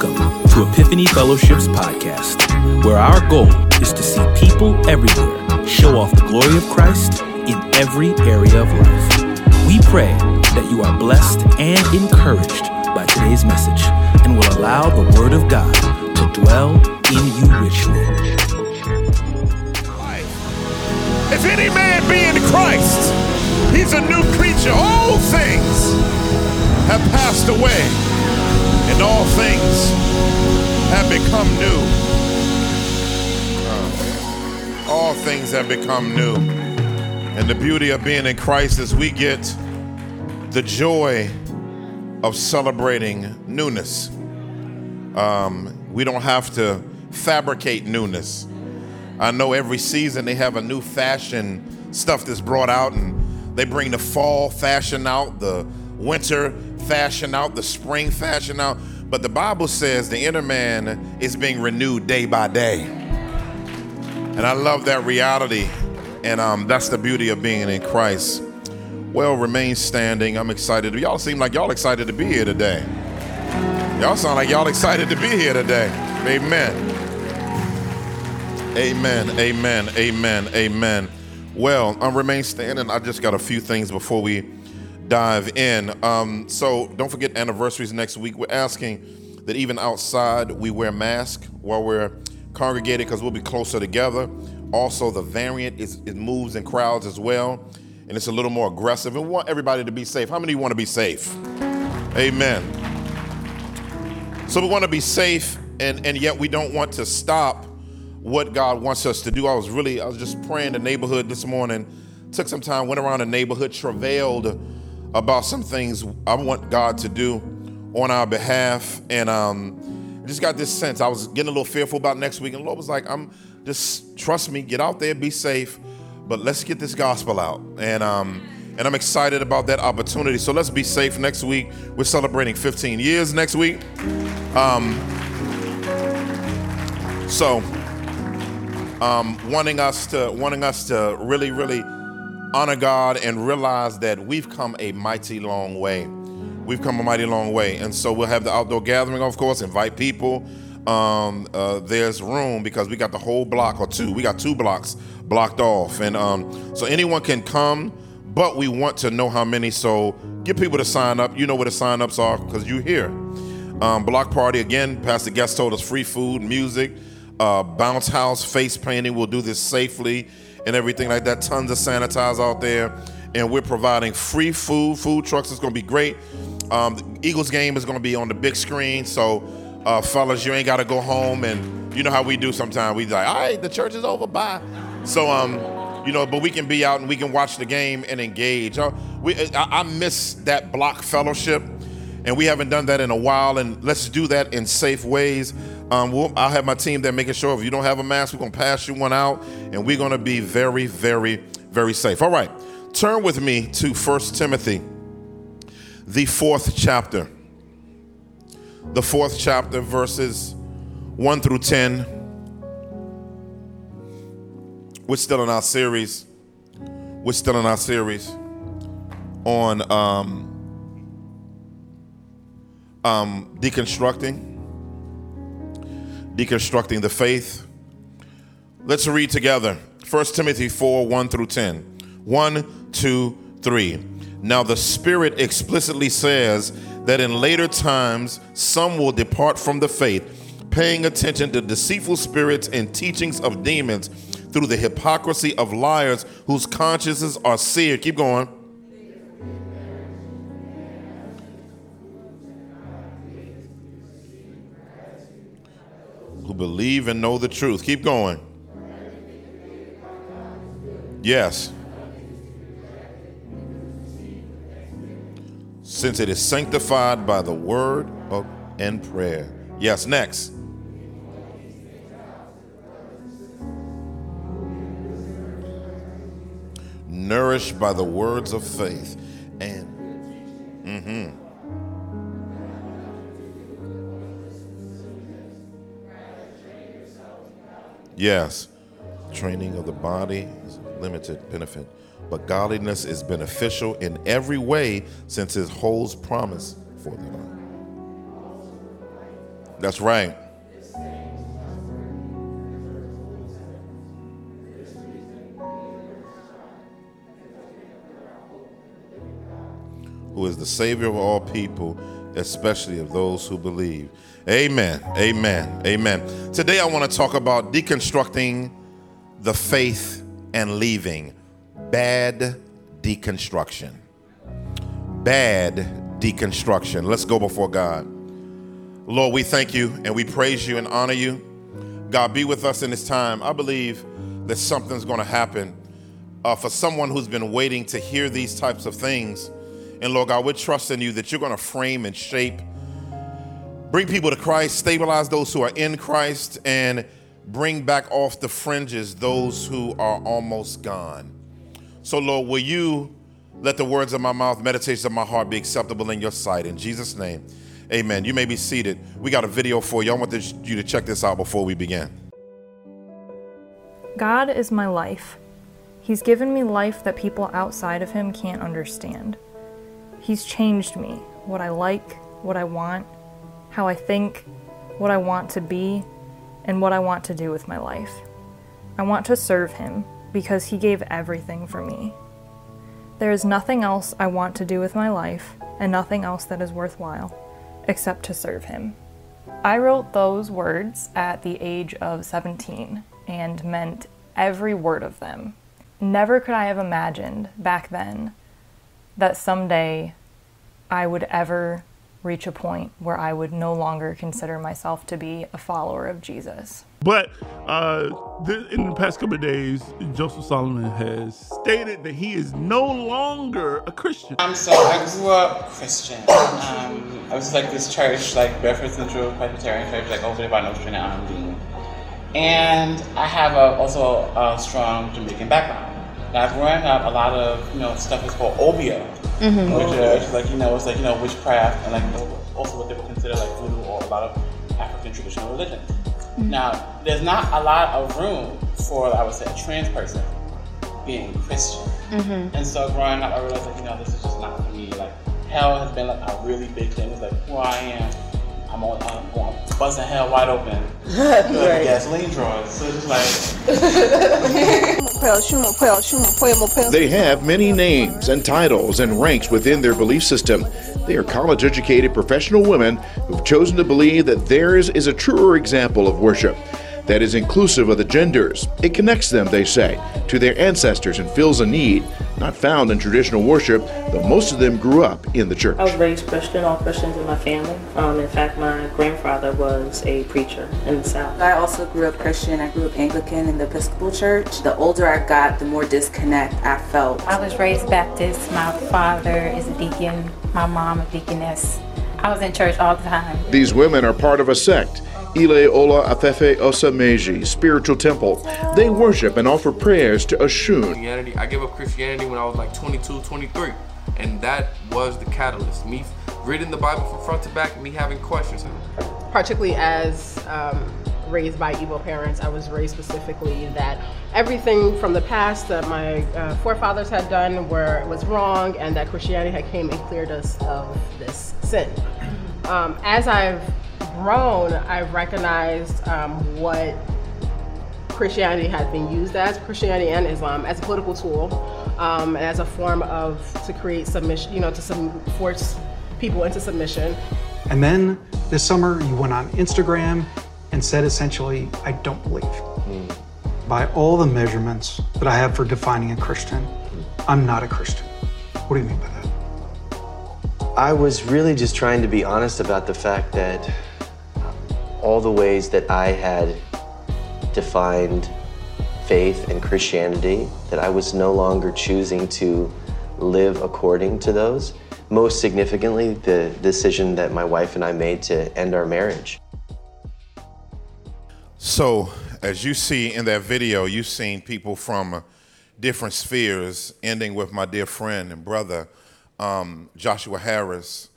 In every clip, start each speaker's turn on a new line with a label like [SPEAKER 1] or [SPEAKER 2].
[SPEAKER 1] Welcome to Epiphany Fellowship's podcast, where our goal is to see people everywhere show off the glory of Christ in every area of life. We pray that you are blessed and encouraged by today's message and will allow the Word of God to dwell in you richly.
[SPEAKER 2] If any man be in Christ, he's a new creature. All things have passed away, and all things have become new. Uh, all things have become new. And the beauty of being in Christ is we get the joy of celebrating newness. Um, we don't have to fabricate newness. I know every season they have a new fashion stuff that's brought out, and they bring the fall fashion out, the winter fashion out, the spring fashion out. But the Bible says the inner man is being renewed day by day. And I love that reality. And um, that's the beauty of being in Christ. Well, remain standing. I'm excited. Y'all seem like y'all excited to be here today. Y'all sound like y'all excited to be here today. Amen. Amen. Amen. Amen. Amen. Well, I remain standing. I just got a few things before we dive in. Um, so don't forget anniversaries next week. We're asking that even outside we wear masks while we're congregated because we'll be closer together. Also, the variant is it moves in crowds as well, and it's a little more aggressive. And we want everybody to be safe. How many want to be safe? Amen. So we want to be safe, and and yet we don't want to stop what God wants us to do. I was really I was just praying the neighborhood this morning. Took some time, went around the neighborhood, travailed about some things I want God to do on our behalf. And um, just got this sense. I was getting a little fearful about next week. And Lord was like, I'm just trust me, get out there, be safe, but let's get this gospel out. And um, and I'm excited about that opportunity. So let's be safe next week. We're celebrating 15 years next week. Um, so um, wanting us to wanting us to really, really honor God and realize that we've come a mighty long way. We've come a mighty long way. And so we'll have the outdoor gathering, of course, invite people. Um, uh, there's room because we got the whole block or two. We got two blocks blocked off. And um, so anyone can come, but we want to know how many. So get people to sign up. You know where the sign ups are because you're here. Um, block party, again, Pastor Guest told us free food, music, uh, bounce house, face painting. We'll do this safely and everything like that. Tons of sanitize out there. And we're providing free food. Food trucks is going to be great. Um, the Eagles game is going to be on the big screen. So, uh, fellas, you ain't got to go home. And you know how we do sometimes. We like, all right, the church is over. Bye. So, um, you know, but we can be out and we can watch the game and engage. Uh, we, I, I miss that block fellowship. And we haven't done that in a while. And let's do that in safe ways. Um, we'll, I'll have my team there making sure if you don't have a mask, we're going to pass you one out. And we're going to be very, very, very safe. All right. Turn with me to First Timothy, the fourth chapter. The fourth chapter, verses 1 through 10. We're still in our series. We're still in our series on um, um, deconstructing, deconstructing the faith. Let's read together 1 Timothy 4 1 through 10. 1, 2, 3. Now, the Spirit explicitly says that in later times some will depart from the faith, paying attention to deceitful spirits and teachings of demons through the hypocrisy of liars whose consciences are seared. Keep going. Who believe and know the truth. Keep going. Yes. Since it is sanctified by the word and prayer. Yes, next. Nourished by the words of faith Yes, training of the body is limited benefit, but godliness is beneficial in every way since it holds promise for the life. That's right. Who is the Savior of all people, especially of those who believe. Amen. Amen. Amen. Today I want to talk about deconstructing the faith and leaving. Bad deconstruction. Bad deconstruction. Let's go before God. Lord, we thank you and we praise you and honor you. God, be with us in this time. I believe that something's going to happen uh, for someone who's been waiting to hear these types of things. And Lord God, we're trusting you that you're going to frame and shape, bring people to Christ, stabilize those who are in Christ, and bring back off the fringes those who are almost gone. So, Lord, will you let the words of my mouth, meditations of my heart be acceptable in your sight? In Jesus' name, amen. You may be seated. We got a video for you. I want you to check this out before we begin.
[SPEAKER 3] God is my life. He's given me life that people outside of Him can't understand. He's changed me, what I like, what I want, how I think, what I want to be, and what I want to do with my life. I want to serve Him because He gave everything for me. There is nothing else I want to do with my life, and nothing else that is worthwhile, except to serve Him. I wrote those words at the age of 17 and meant every word of them. Never could I have imagined back then that someday I would ever reach a point where I would no longer consider myself to be a follower of Jesus.
[SPEAKER 4] But uh, th- in the past couple of days, Joseph Solomon has stated that he is no longer a Christian.
[SPEAKER 5] Um, so I grew up Christian. Um, I was like this church, like Bedford Central Presbyterian Church, like over there by Nostrand and And I have a, also a strong Jamaican background. Now, growing up, a lot of you know stuff is called obeah, mm-hmm. which is like you know it's like you know witchcraft and like also what they would consider like voodoo or a lot of African traditional religions. Mm-hmm. Now, there's not a lot of room for I would say a trans person being Christian, mm-hmm. and so growing up, I realized like you know this is just not for me. Like hell has been like a really big thing. It's like who I am. I'm on, I'm, on, busting hell wide open. right. Gasoline drawers. So it's like.
[SPEAKER 6] They have many names and titles and ranks within their belief system. They are college educated professional women who've chosen to believe that theirs is a truer example of worship that is inclusive of the genders. It connects them, they say, to their ancestors and fills a need not found in traditional worship, though most of them grew up in the church.
[SPEAKER 7] I was raised Christian, all Christians in my family. Um, in fact, my grandfather was a preacher in the South.
[SPEAKER 8] I also grew up Christian. I grew up Anglican in the Episcopal Church. The older I got, the more disconnect I felt.
[SPEAKER 9] I was raised Baptist. My father is a deacon, my mom a deaconess. I was in church all the time.
[SPEAKER 6] These women are part of a sect Ile Ola Afefe Osameji Spiritual Temple. They worship and offer prayers to Oshun.
[SPEAKER 10] Christianity. I gave up Christianity when I was like 22, 23. And that was the catalyst. Me reading the Bible from front to back, me having questions.
[SPEAKER 11] Particularly as um, raised by evil parents, I was raised specifically that everything from the past that my uh, forefathers had done were was wrong, and that Christianity had came and cleared us of this sin. Um, as I've grown, I've recognized um, what Christianity has been used as, Christianity and Islam, as a political tool, um, and as a form of to create submission, you know, to some, force people into submission.
[SPEAKER 12] And then this summer, you went on Instagram and said essentially, I don't believe. Mm. By all the measurements that I have for defining a Christian, I'm not a Christian. What do you mean by that?
[SPEAKER 13] I was really just trying to be honest about the fact that all the ways that I had defined faith and Christianity, that I was no longer choosing to live according to those. Most significantly, the decision that my wife and I made to end our marriage.
[SPEAKER 2] So, as you see in that video, you've seen people from different spheres, ending with my dear friend and brother, um, Joshua Harris.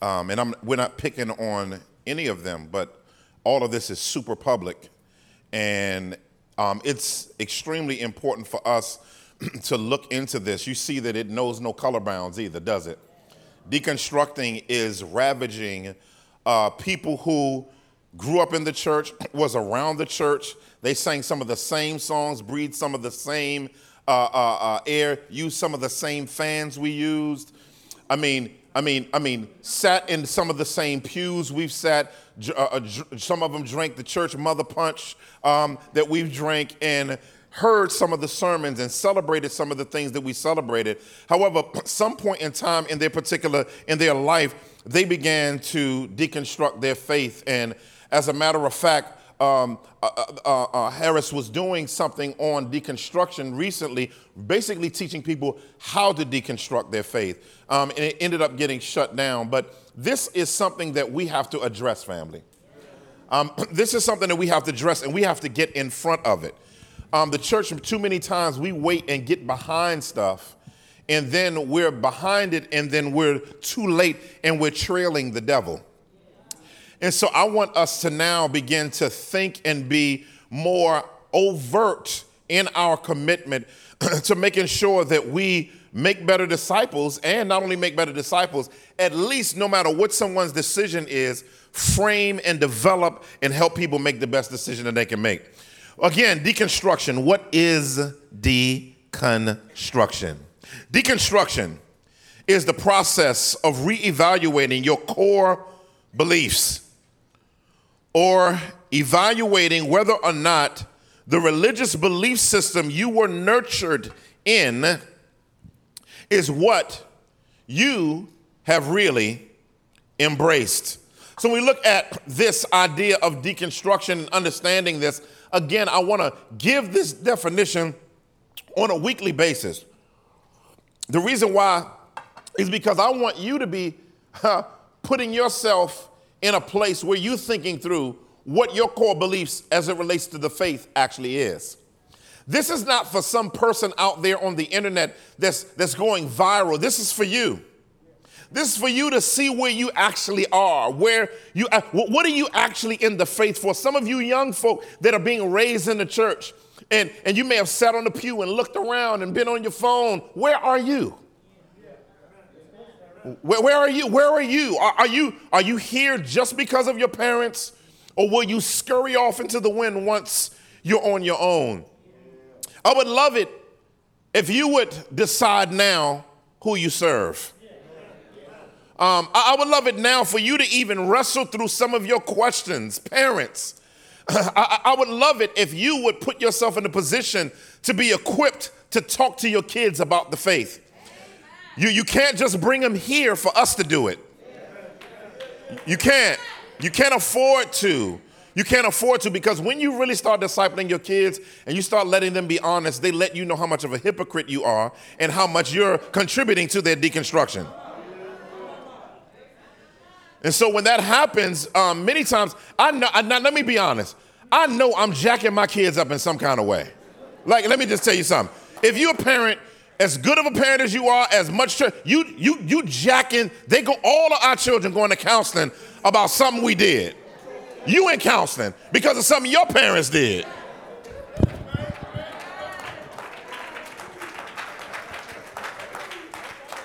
[SPEAKER 2] Um, and I'm, we're not picking on any of them, but all of this is super public, and um, it's extremely important for us to look into this. You see that it knows no color bounds either, does it? Deconstructing is ravaging uh, people who grew up in the church, was around the church. They sang some of the same songs, breathed some of the same uh, uh, uh, air, used some of the same fans we used. I mean, I mean, I mean, sat in some of the same pews we've sat. Uh, uh, some of them drank the church mother punch um, that we've drank and heard some of the sermons and celebrated some of the things that we celebrated. However, some point in time in their particular in their life, they began to deconstruct their faith. And as a matter of fact, um, uh, uh, uh, uh, Harris was doing something on deconstruction recently, basically teaching people how to deconstruct their faith. Um, and it ended up getting shut down. But this is something that we have to address, family. Um, this is something that we have to address, and we have to get in front of it. Um, the church, too many times, we wait and get behind stuff, and then we're behind it, and then we're too late, and we're trailing the devil. And so I want us to now begin to think and be more overt in our commitment to making sure that we make better disciples and not only make better disciples, at least no matter what someone's decision is, frame and develop and help people make the best decision that they can make. Again, deconstruction. What is deconstruction? Deconstruction is the process of reevaluating your core beliefs or evaluating whether or not the religious belief system you were nurtured in is what you have really embraced. So, when we look at this idea of deconstruction and understanding this, again, I want to give this definition on a weekly basis. The reason why is because I want you to be uh, putting yourself in a place where you're thinking through what your core beliefs as it relates to the faith actually is. This is not for some person out there on the internet that's, that's going viral. This is for you. This is for you to see where you actually are, where you, uh, what are you actually in the faith for? Some of you young folk that are being raised in the church, and, and you may have sat on the pew and looked around and been on your phone. Where are you? Where, where, are you? Where are you? Are, are you? are you here just because of your parents? Or will you scurry off into the wind once you're on your own? I would love it if you would decide now who you serve. Um, I, I would love it now for you to even wrestle through some of your questions, parents. I, I would love it if you would put yourself in a position to be equipped to talk to your kids about the faith. You, you can't just bring them here for us to do it. You can't. You can't afford to. You can't afford to because when you really start discipling your kids and you start letting them be honest, they let you know how much of a hypocrite you are and how much you're contributing to their deconstruction. And so when that happens, um, many times, I know, I, let me be honest, I know I'm jacking my kids up in some kind of way. Like, let me just tell you something. If you're a parent as good of a parent as you are, as much ch- you you you jacking. They go all of our children going to counseling about something we did. You in counseling because of something your parents did.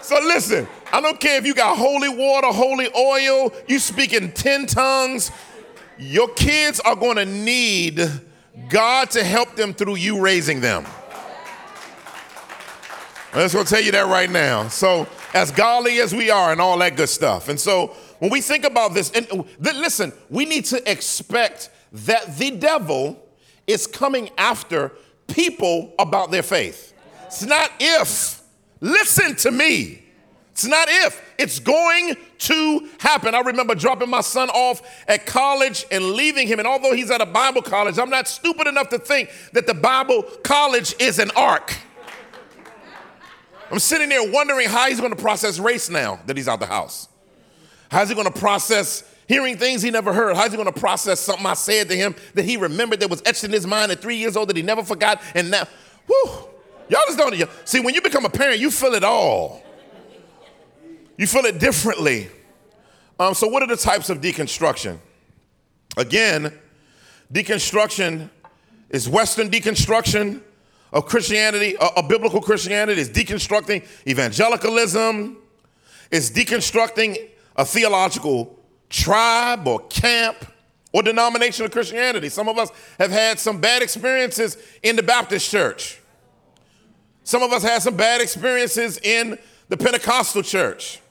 [SPEAKER 2] So listen, I don't care if you got holy water, holy oil, you speak in 10 tongues. Your kids are going to need God to help them through you raising them. I'm just to tell you that right now. So, as godly as we are and all that good stuff. And so, when we think about this, and uh, listen, we need to expect that the devil is coming after people about their faith. It's not if. Listen to me. It's not if, it's going to happen. I remember dropping my son off at college and leaving him. And although he's at a Bible college, I'm not stupid enough to think that the Bible college is an ark. I'm sitting there wondering how he's going to process race now that he's out the house. How's he going to process hearing things he never heard? How's he going to process something I said to him that he remembered that was etched in his mind at three years old that he never forgot? And now, whew, y'all just don't. See, when you become a parent, you feel it all. You feel it differently. Um, so, what are the types of deconstruction? Again, deconstruction is Western deconstruction of Christianity, a, biblical Christianity, is deconstructing evangelicalism, it's deconstructing a theological tribe or camp or denomination of Christianity. Some of us have had some bad experiences in the Baptist church. Some of us had some bad experiences in the Pentecostal church.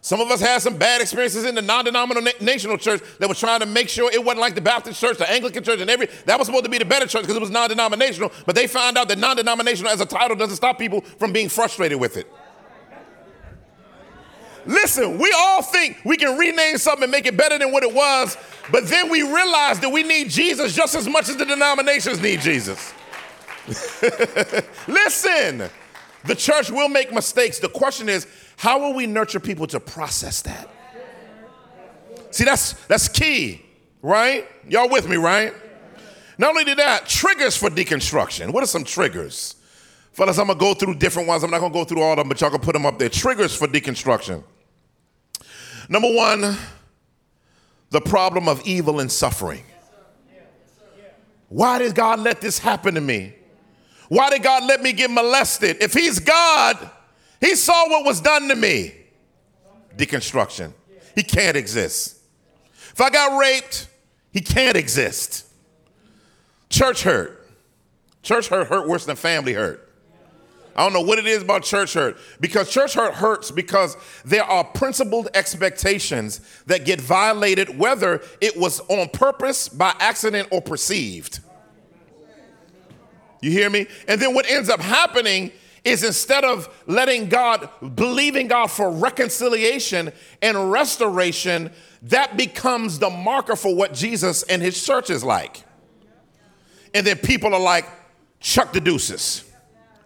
[SPEAKER 2] Some of us had some bad experiences in the non-denominational church that was trying to make sure it wasn't like the Baptist church, the Anglican church, and every that was supposed to be the better church because it was non-denominational. But they found out that non-denominational as a title doesn't stop people from being frustrated with it. Listen, we all think we can rename something and make it better than what it was, but then we realize that we need Jesus just as much as the denominations need Jesus. Listen, the church will make mistakes. The question is, how will we nurture people to process that? See, that's that's key, right? Y'all with me, right? Not only did that, triggers for deconstruction. What are some triggers? Fellas, I'm gonna go through different ones. I'm not gonna go through all of them, but y'all can put them up there. Triggers for deconstruction. Number one, the problem of evil and suffering. Why did God let this happen to me? Why did God let me get molested? If He's God, He saw what was done to me. Deconstruction. He can't exist. If I got raped, He can't exist. Church hurt. Church hurt hurt worse than family hurt. I don't know what it is about church hurt because church hurt hurts because there are principled expectations that get violated, whether it was on purpose, by accident, or perceived. You hear me? And then what ends up happening is instead of letting God, believing God for reconciliation and restoration, that becomes the marker for what Jesus and his church is like. And then people are like, chuck the deuces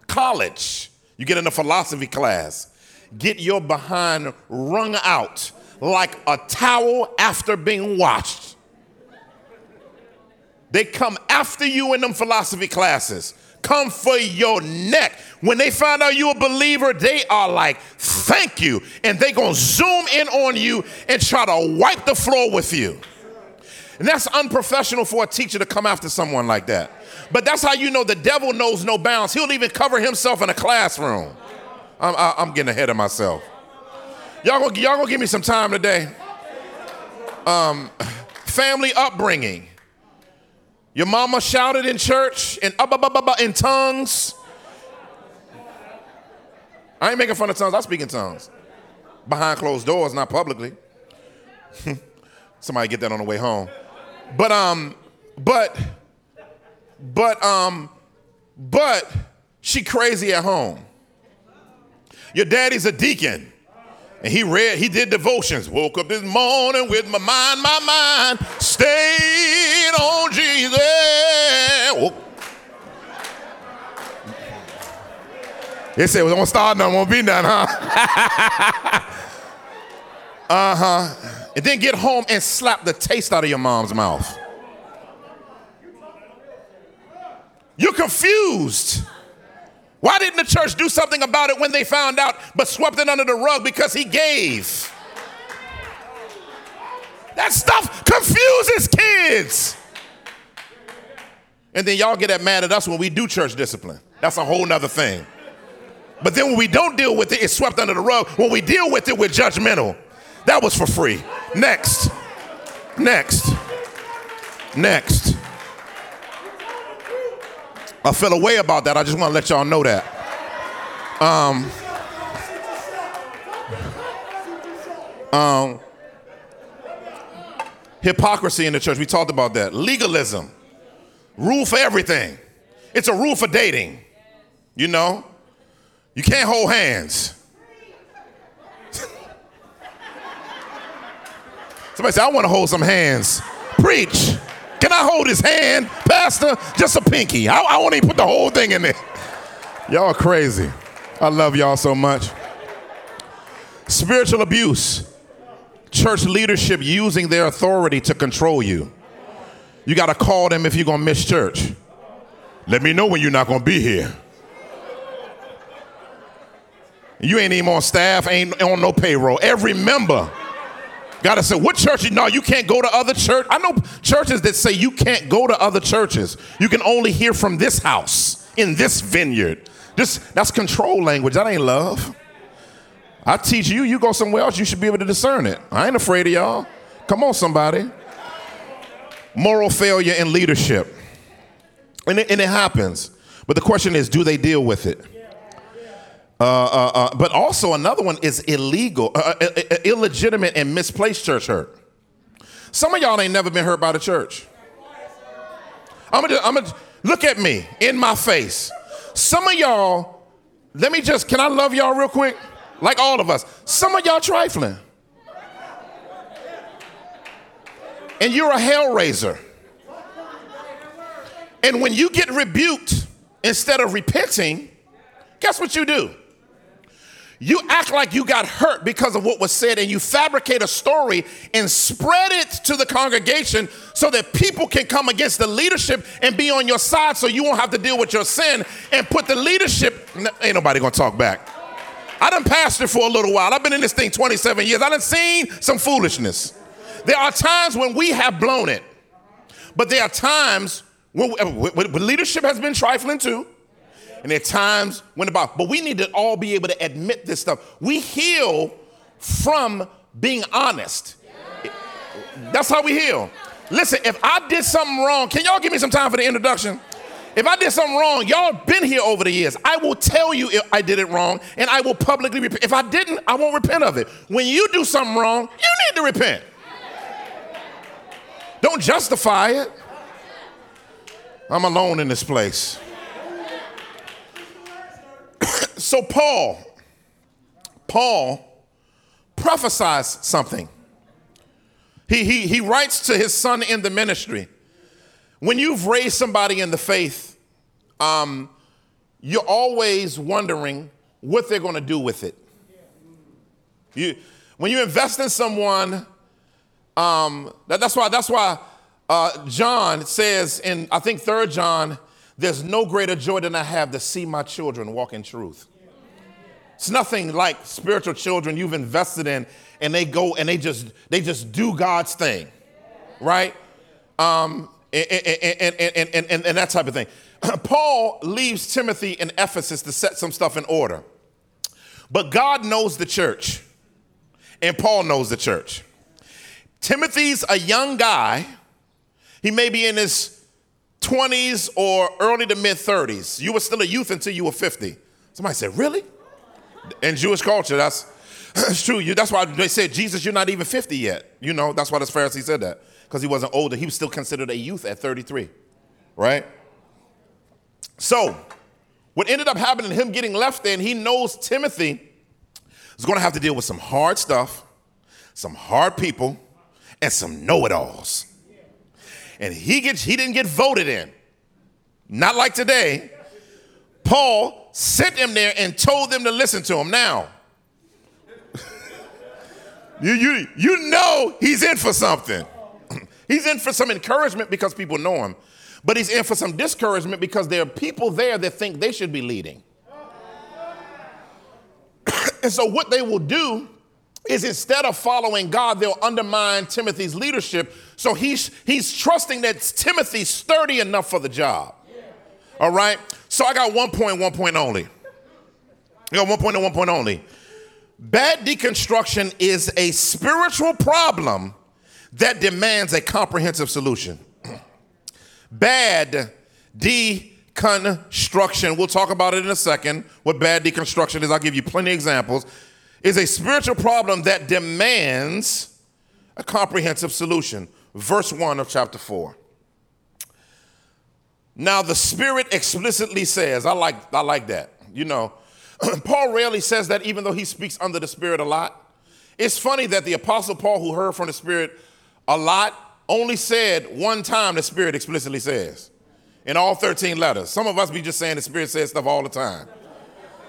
[SPEAKER 2] college, you get in a philosophy class, get your behind wrung out like a towel after being washed. They come after you in them philosophy classes. Come for your neck. When they find out you're a believer, they are like, thank you. And they gonna zoom in on you and try to wipe the floor with you. And that's unprofessional for a teacher to come after someone like that. But that's how you know the devil knows no bounds. He'll even cover himself in a classroom. I'm, I'm getting ahead of myself. Y'all gonna, y'all gonna give me some time today. Um, family upbringing. Your mama shouted in church in, uh, in tongues. I ain't making fun of tongues. I speak in tongues. Behind closed doors, not publicly. Somebody get that on the way home. But um, but but um, but she crazy at home. Your daddy's a deacon. And he read, he did devotions. Woke up this morning with my mind, my mind stayed on Jesus. Whoop. They said, well, don't start none, won't be none, huh? uh huh. And then get home and slap the taste out of your mom's mouth. You're confused. Why didn't the church do something about it when they found out, but swept it under the rug because he gave? That stuff confuses kids. And then y'all get that mad at us when we do church discipline. That's a whole nother thing. But then when we don't deal with it, it's swept under the rug. When we deal with it, we're judgmental. That was for free. Next. Next. Next. I feel a way about that. I just want to let y'all know that. Um, um, hypocrisy in the church. We talked about that. Legalism. Rule for everything. It's a rule for dating. You know? You can't hold hands. Somebody say, I want to hold some hands. Preach. Can I hold his hand, Pastor? Just a pinky. I, I won't even put the whole thing in there. Y'all crazy. I love y'all so much. Spiritual abuse. Church leadership using their authority to control you. You got to call them if you're going to miss church. Let me know when you're not going to be here. You ain't even on staff, ain't on no payroll. Every member Gotta say, what church? No, you can't go to other church. I know churches that say you can't go to other churches. You can only hear from this house in this vineyard. This that's control language. That ain't love. I teach you, you go somewhere else, you should be able to discern it. I ain't afraid of y'all. Come on, somebody. moral failure in leadership. And it, and it happens. But the question is, do they deal with it? Uh, uh, uh, but also another one is illegal, illegitimate and misplaced church hurt. Some of y'all ain't never been hurt by the church. I'm gonna, I'm gonna look at me in my face. Some of y'all, let me just, can I love y'all real quick? Like all of us. Some of y'all trifling. And you're a hell raiser. And when you get rebuked, instead of repenting, guess what you do? You act like you got hurt because of what was said, and you fabricate a story and spread it to the congregation so that people can come against the leadership and be on your side so you won't have to deal with your sin and put the leadership. Ain't nobody gonna talk back. I done pastored for a little while. I've been in this thing 27 years. I done seen some foolishness. There are times when we have blown it, but there are times when, when leadership has been trifling too. And are times when about, but we need to all be able to admit this stuff. We heal from being honest. That's how we heal. Listen, if I did something wrong, can y'all give me some time for the introduction? If I did something wrong, y'all been here over the years. I will tell you if I did it wrong, and I will publicly repent. If I didn't, I won't repent of it. When you do something wrong, you need to repent. Don't justify it. I'm alone in this place. So Paul, Paul prophesies something. He, he, he writes to his son in the ministry. When you've raised somebody in the faith, um, you're always wondering what they're going to do with it. You, when you invest in someone, um, that, that's why that's why uh, John says in I think Third John, there's no greater joy than I have to see my children walk in truth. It's nothing like spiritual children you've invested in, and they go and they just they just do God's thing, right? Um, and, and, and, and, and that type of thing. Paul leaves Timothy in Ephesus to set some stuff in order. But God knows the church, and Paul knows the church. Timothy's a young guy. He may be in his 20s or early to mid 30s. You were still a youth until you were 50. Somebody said, Really? In Jewish culture, that's, that's true. You, that's why they said, Jesus, you're not even 50 yet. You know, that's why the Pharisee said that, because he wasn't older. He was still considered a youth at 33, right? So, what ended up happening, him getting left there, and he knows Timothy is going to have to deal with some hard stuff, some hard people, and some know-it-alls. And he gets he didn't get voted in. Not like today. Paul sent him there and told them to listen to him. Now, you, you, you know he's in for something. he's in for some encouragement because people know him, but he's in for some discouragement because there are people there that think they should be leading. and so, what they will do is instead of following God, they'll undermine Timothy's leadership. So he's, he's trusting that Timothy's sturdy enough for the job. All right? So I got one point, one point only. I got one point and one point only. Bad deconstruction is a spiritual problem that demands a comprehensive solution. bad deconstruction, we'll talk about it in a second, what bad deconstruction is. I'll give you plenty of examples is a spiritual problem that demands a comprehensive solution. Verse 1 of chapter 4. Now, the Spirit explicitly says, I like, I like that. You know, Paul rarely says that, even though he speaks under the Spirit a lot. It's funny that the Apostle Paul, who heard from the Spirit a lot, only said one time the Spirit explicitly says in all 13 letters. Some of us be just saying the Spirit says stuff all the time.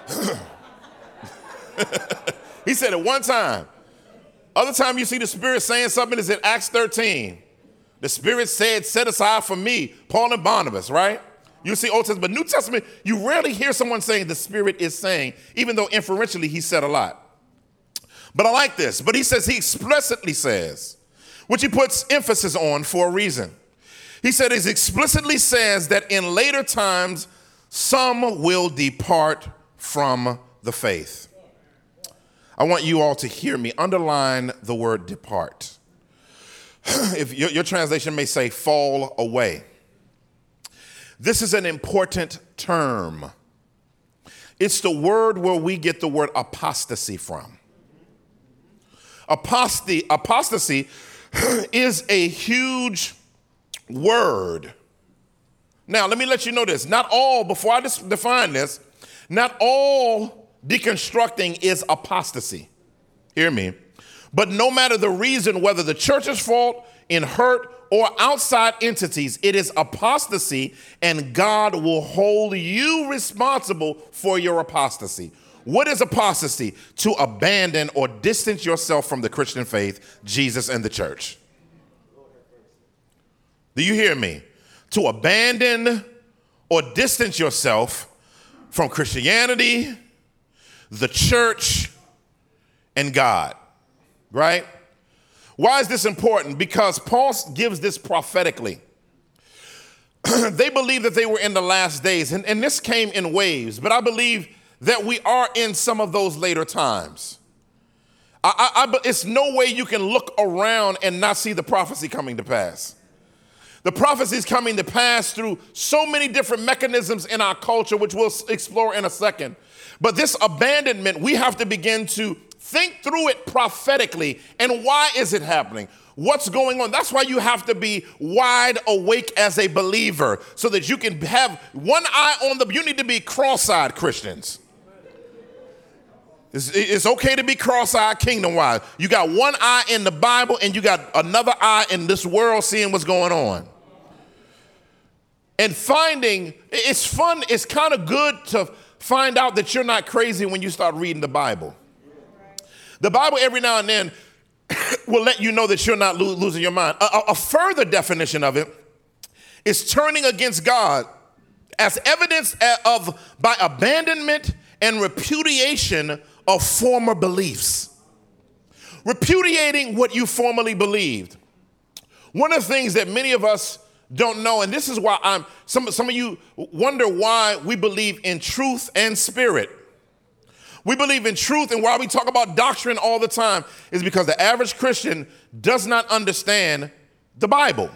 [SPEAKER 2] He said it one time. Other time you see the Spirit saying something is in Acts 13. The Spirit said, set aside for me, Paul and Barnabas, right? You see Old Testament, but New Testament, you rarely hear someone saying the Spirit is saying, even though inferentially he said a lot. But I like this. But he says, he explicitly says, which he puts emphasis on for a reason. He said, he explicitly says that in later times, some will depart from the faith. I want you all to hear me. Underline the word depart. if your, your translation may say fall away. This is an important term. It's the word where we get the word apostasy from. Apostasy, apostasy is a huge word. Now, let me let you know this. Not all, before I define this, not all deconstructing is apostasy. Hear me. But no matter the reason, whether the church's fault, in hurt, or outside entities, it is apostasy, and God will hold you responsible for your apostasy. What is apostasy? To abandon or distance yourself from the Christian faith, Jesus, and the church. Do you hear me? To abandon or distance yourself from Christianity, the church, and God, right? Why is this important? Because Paul gives this prophetically. they believe that they were in the last days, and, and this came in waves, but I believe that we are in some of those later times. I, I, I, it's no way you can look around and not see the prophecy coming to pass. The prophecy is coming to pass through so many different mechanisms in our culture, which we'll explore in a second. But this abandonment, we have to begin to think through it prophetically. And why is it happening? What's going on? That's why you have to be wide awake as a believer so that you can have one eye on the, you need to be cross eyed Christians. It's, it's okay to be cross-eyed kingdom-wise. You got one eye in the Bible and you got another eye in this world seeing what's going on. And finding, it's fun, it's kind of good to find out that you're not crazy when you start reading the Bible. The Bible every now and then will let you know that you're not lo- losing your mind. A, a further definition of it is turning against God as evidence of by abandonment and repudiation of former beliefs, repudiating what you formerly believed. One of the things that many of us don't know, and this is why I'm some, some of you wonder why we believe in truth and spirit. We believe in truth, and why we talk about doctrine all the time is because the average Christian does not understand the Bible.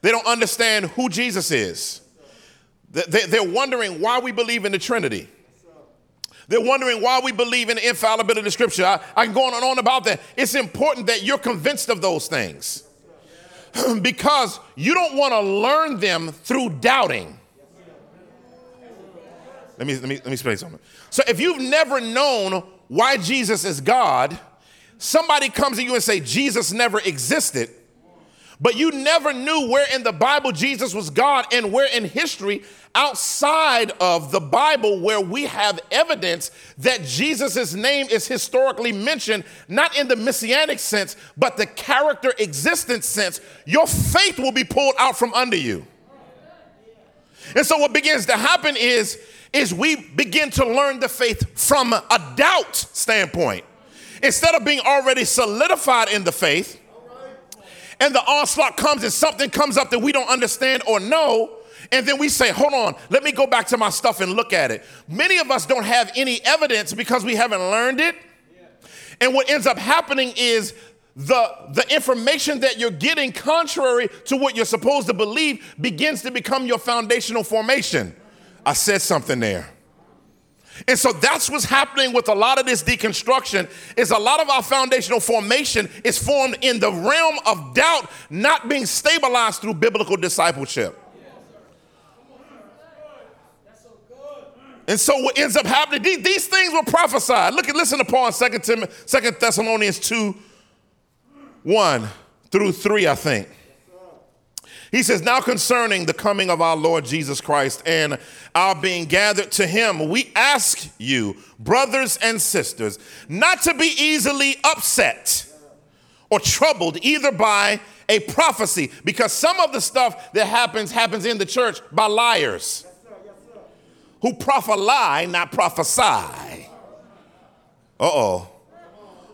[SPEAKER 2] They don't understand who Jesus is. They're wondering why we believe in the Trinity. They're wondering why we believe in the infallibility of scripture. I, can go on and on about that. It's important that you're convinced of those things because you don't want to learn them through doubting. Let me, let, me, let me explain something. So if you've never known why Jesus is God, somebody comes to you and say Jesus never existed, but you never knew where in the Bible Jesus was God and where in history outside of the Bible where we have evidence that Jesus' name is historically mentioned, not in the messianic sense, but the character existence sense, your faith will be pulled out from under you. And so what begins to happen is, is we begin to learn the faith from a doubt standpoint. Instead of being already solidified in the faith, and the onslaught comes and something comes up that we don't understand or know, and then we say, hold on, let me go back to my stuff and look at it. Many of us don't have any evidence because we haven't learned it. And what ends up happening is the, the information that you're getting, contrary to what you're supposed to believe, begins to become your foundational formation. I said something there. And so that's what's happening with a lot of this deconstruction is a lot of our foundational formation is formed in the realm of doubt, not being stabilized through biblical discipleship. And so what ends up happening, these, these things were prophesied. Look at listen to Paul in 2 Tim, 2 Thessalonians 2, 1 through 3, I think. He says, Now concerning the coming of our Lord Jesus Christ and our being gathered to him, we ask you, brothers and sisters, not to be easily upset or troubled either by a prophecy, because some of the stuff that happens happens in the church by liars who prophesy, not prophesy. Uh oh.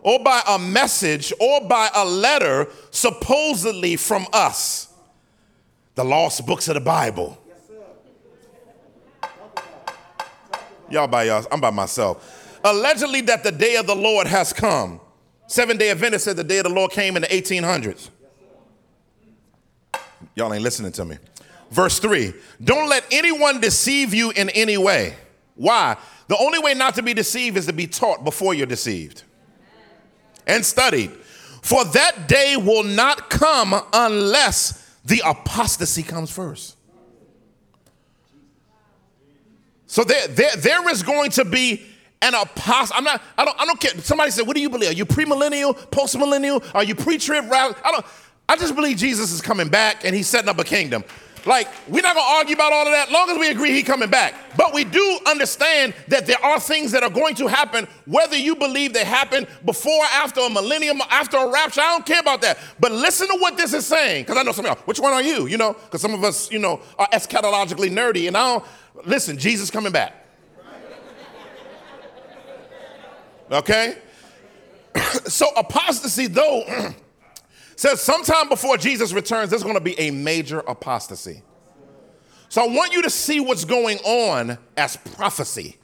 [SPEAKER 2] Or by a message or by a letter supposedly from us, the lost books of the Bible. Y'all by y'all, I'm by myself. Allegedly, that the day of the Lord has come. Seven day Adventist said the day of the Lord came in the 1800s. Y'all ain't listening to me. Verse 3 Don't let anyone deceive you in any way. Why? The only way not to be deceived is to be taught before you're deceived and studied. For that day will not come unless the apostasy comes first. So there, there, there is going to be an apostle. I'm not, I don't, I don't care. Somebody said, what do you believe? Are you premillennial, postmillennial? Are you pre-trib? I don't, I just believe Jesus is coming back and he's setting up a kingdom. Like, we're not gonna argue about all of that long as we agree he's coming back. But we do understand that there are things that are going to happen, whether you believe they happen before, after a millennium, after a rapture. I don't care about that. But listen to what this is saying, because I know some of y'all, which one are you? You know, because some of us, you know, are eschatologically nerdy, and I don't listen, Jesus coming back. Okay? so apostasy, though, says sometime before Jesus returns, there's going to be a major apostasy. So I want you to see what's going on as prophecy.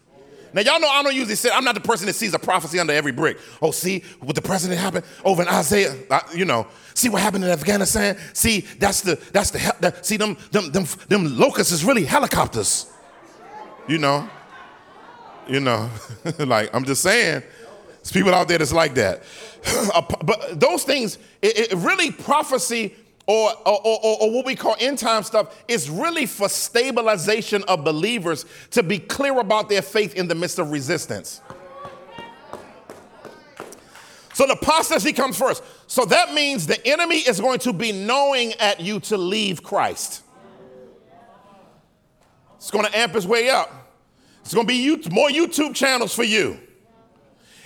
[SPEAKER 2] Now, y'all know I don't usually say, I'm not the person that sees a prophecy under every brick. Oh, see what the president happened over in Isaiah, I, you know, see what happened in Afghanistan? See, that's the, that's the, that, see them, them, them, them locusts is really helicopters. You know, you know, like I'm just saying, there's people out there that's like that. but those things, it, it really prophecy or, or, or, or, what we call end time stuff is really for stabilization of believers to be clear about their faith in the midst of resistance. So the apostasy comes first. So that means the enemy is going to be knowing at you to leave Christ. It's going to amp his way up. It's going to be more YouTube channels for you.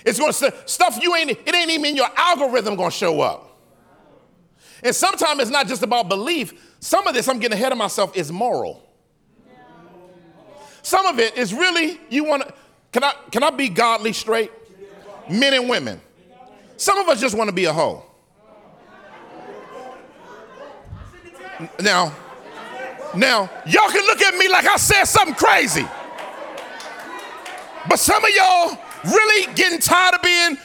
[SPEAKER 2] It's going to stuff you ain't, it ain't even in your algorithm going to show up. And sometimes it's not just about belief. Some of this, I'm getting ahead of myself, is moral. Some of it is really, you want to, can I, can I be godly straight? Men and women. Some of us just want to be a hoe. Now, now, y'all can look at me like I said something crazy. But some of y'all really getting tired of being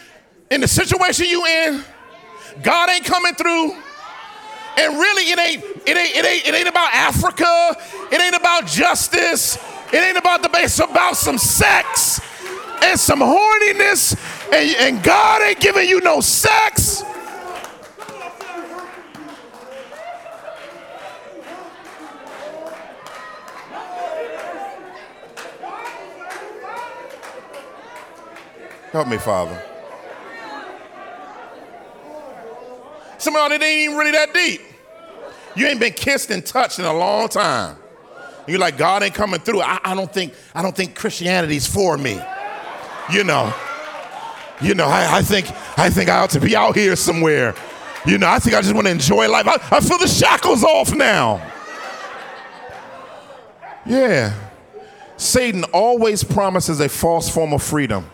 [SPEAKER 2] in the situation you in. God ain't coming through. And really, it ain't, it ain't, it ain't, it ain't about Africa. It ain't about justice. It ain't about the base. It's about some sex and some horniness. And, and God ain't giving you no sex. Help me, Father. Some of y'all, it ain't even really that deep. You ain't been kissed and touched in a long time. You're like, God ain't coming through. I, I don't think, I don't think Christianity's for me. You know. You know, I, I think I think I ought to be out here somewhere. You know, I think I just want to enjoy life. I, I feel the shackles off now. Yeah. Satan always promises a false form of freedom.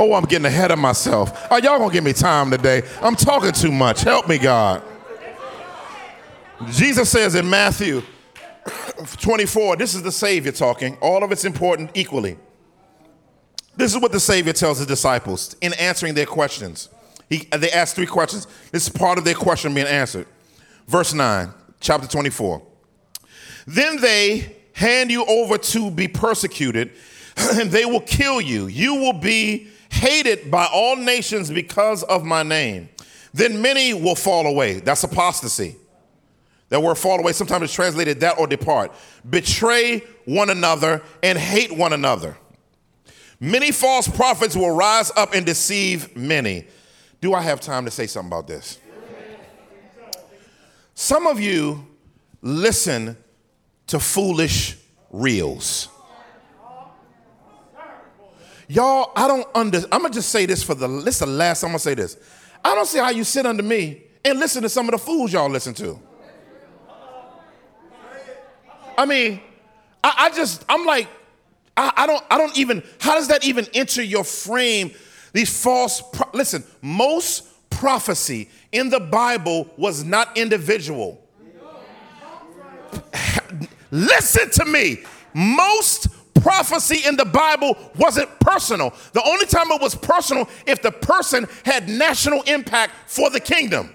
[SPEAKER 2] Oh, I'm getting ahead of myself. Are y'all gonna give me time today? I'm talking too much. Help me, God. Jesus says in Matthew 24, this is the Savior talking. All of it's important equally. This is what the Savior tells his disciples in answering their questions. He, they ask three questions. This is part of their question being answered. Verse 9, chapter 24. Then they hand you over to be persecuted, and they will kill you. You will be hated by all nations because of my name. Then many will fall away. That's apostasy. That word fall away sometimes it's translated that or depart. Betray one another and hate one another. Many false prophets will rise up and deceive many. Do I have time to say something about this? Some of you listen to foolish reels. Y'all, I don't under, I'm gonna just say this for the, this the last I'm gonna say this. I don't see how you sit under me and listen to some of the fools y'all listen to. I mean, I, I just, I'm like, I, I, don't, I don't even, how does that even enter your frame? These false, pro- listen, most prophecy in the Bible was not individual. Listen to me. Most prophecy in the Bible wasn't personal. The only time it was personal if the person had national impact for the kingdom.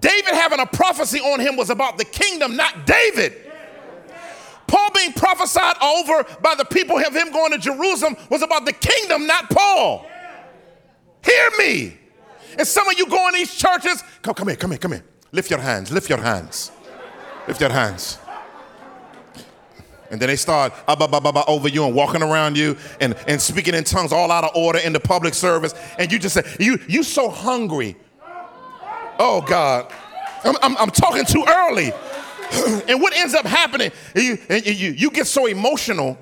[SPEAKER 2] David having a prophecy on him was about the kingdom, not David. Paul being prophesied over by the people of him going to Jerusalem was about the kingdom, not Paul. Hear me. And some of you go in these churches, come, come here, come here, come here. Lift your hands, lift your hands, lift your hands. And then they start ah, over you and walking around you and, and speaking in tongues all out of order in the public service. And you just say, you you so hungry. Oh God. I'm, I'm, I'm talking too early. and what ends up happening, you, you, you get so emotional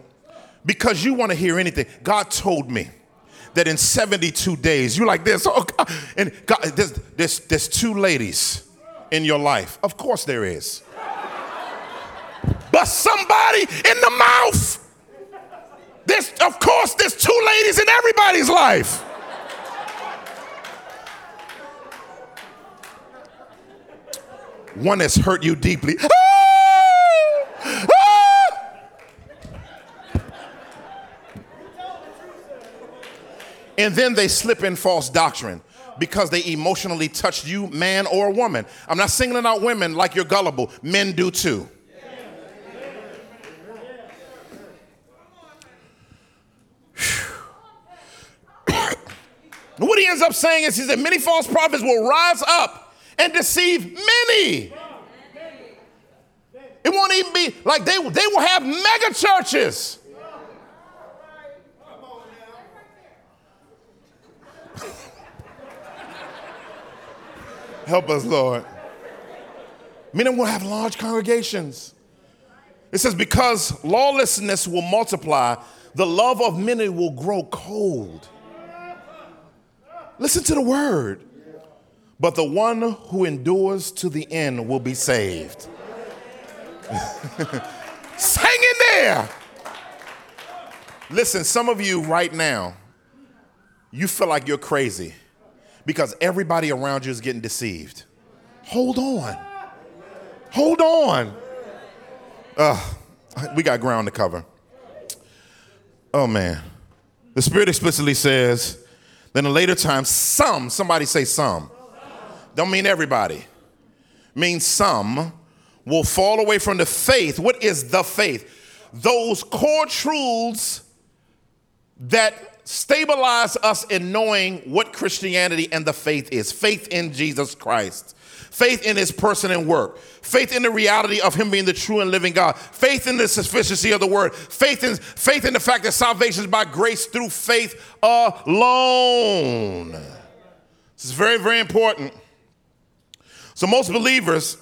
[SPEAKER 2] because you want to hear anything. God told me that in 72 days, you're like this, oh God, and God, there's, there's, there's two ladies in your life. Of course there is. But somebody in the mouth. There's, of course, there's two ladies in everybody's life. One has hurt you deeply. Ah! Ah! And then they slip in false doctrine because they emotionally touched you, man or woman. I'm not singling out women like you're gullible, men do too. What he ends up saying is he said many false prophets will rise up and deceive many. It won't even be like they, they will have mega churches. Help us, Lord. Many will have large congregations. It says, because lawlessness will multiply, the love of many will grow cold. Listen to the word. But the one who endures to the end will be saved. Hang in there. Listen, some of you right now, you feel like you're crazy because everybody around you is getting deceived. Hold on. Hold on. Uh, we got ground to cover. Oh man. The Spirit explicitly says that in later times, some, somebody say some, don't mean everybody, means some will fall away from the faith. What is the faith? Those core truths that stabilize us in knowing what Christianity and the faith is faith in Jesus Christ, faith in his person and work, faith in the reality of him being the true and living God, faith in the sufficiency of the word, faith in, faith in the fact that salvation is by grace through faith alone. This is very, very important. So, most believers,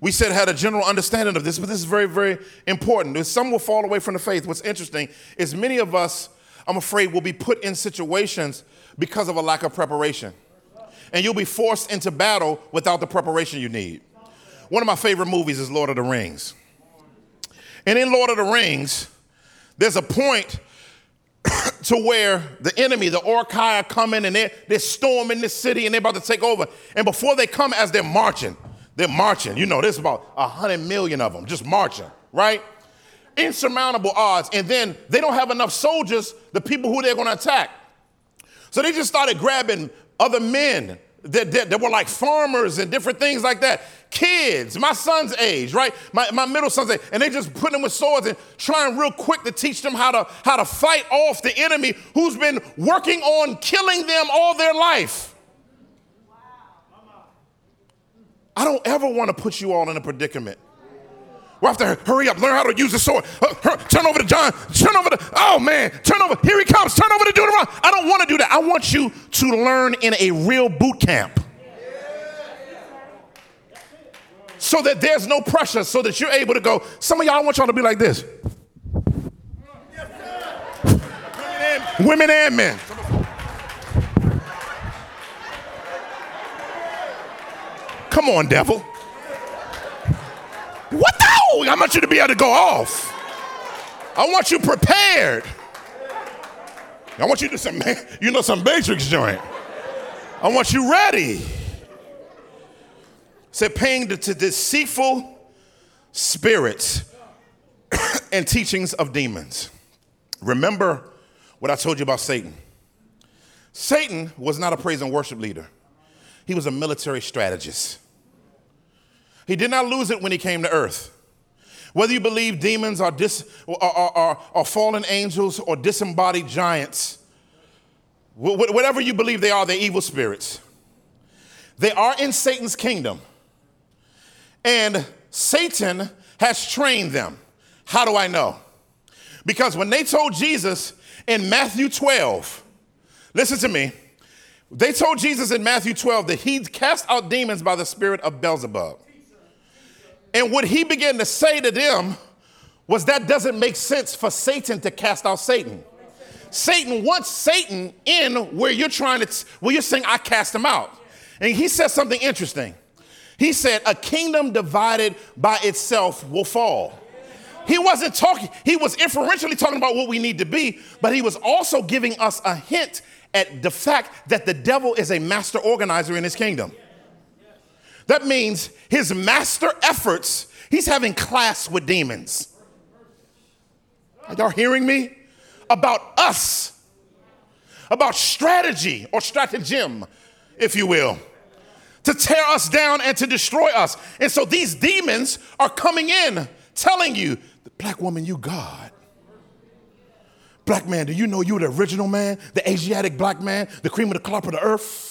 [SPEAKER 2] we said, had a general understanding of this, but this is very, very important. Some will fall away from the faith. What's interesting is many of us I'm afraid, will be put in situations because of a lack of preparation. And you'll be forced into battle without the preparation you need. One of my favorite movies is Lord of the Rings. And in Lord of the Rings, there's a point to where the enemy, the Uruk-hai, are coming and they're, they're storming this city and they're about to take over. And before they come, as they're marching, they're marching. You know, there's about a hundred million of them just marching, right? insurmountable odds. And then they don't have enough soldiers, the people who they're going to attack. So they just started grabbing other men that, that, that, were like farmers and different things like that. Kids, my son's age, right? My, my middle son's age. And they just put them with swords and trying real quick to teach them how to, how to fight off the enemy who's been working on killing them all their life. I don't ever want to put you all in a predicament we have to hurry up, learn how to use the sword. Uh, turn over to John. Turn over to, oh man, turn over. Here he comes. Turn over to Deuteronomy. I don't want to do that. I want you to learn in a real boot camp. So that there's no pressure, so that you're able to go. Some of y'all I want y'all to be like this. Women and men. Come on, devil. What? I want you to be able to go off. I want you prepared. I want you to some, you know, some Matrix joint. I want you ready. Said paying to deceitful spirits and teachings of demons. Remember what I told you about Satan. Satan was not a praise and worship leader. He was a military strategist. He did not lose it when he came to earth. Whether you believe demons are, dis, are, are, are fallen angels or disembodied giants, whatever you believe they are, they're evil spirits. They are in Satan's kingdom. And Satan has trained them. How do I know? Because when they told Jesus in Matthew 12, listen to me, they told Jesus in Matthew 12 that he cast out demons by the spirit of Beelzebub. And what he began to say to them was that doesn't make sense for Satan to cast out Satan. Satan wants Satan in where you're trying to, where you're saying, I cast him out. And he said something interesting. He said, A kingdom divided by itself will fall. He wasn't talking, he was inferentially talking about what we need to be, but he was also giving us a hint at the fact that the devil is a master organizer in his kingdom. That means his master efforts, he's having class with demons. Are y'all hearing me? About us, about strategy or stratagem, if you will to tear us down and to destroy us. And so these demons are coming in telling you, black woman, you God. Black man, do you know you're the original man, the Asiatic black man, the cream of the crop of the earth?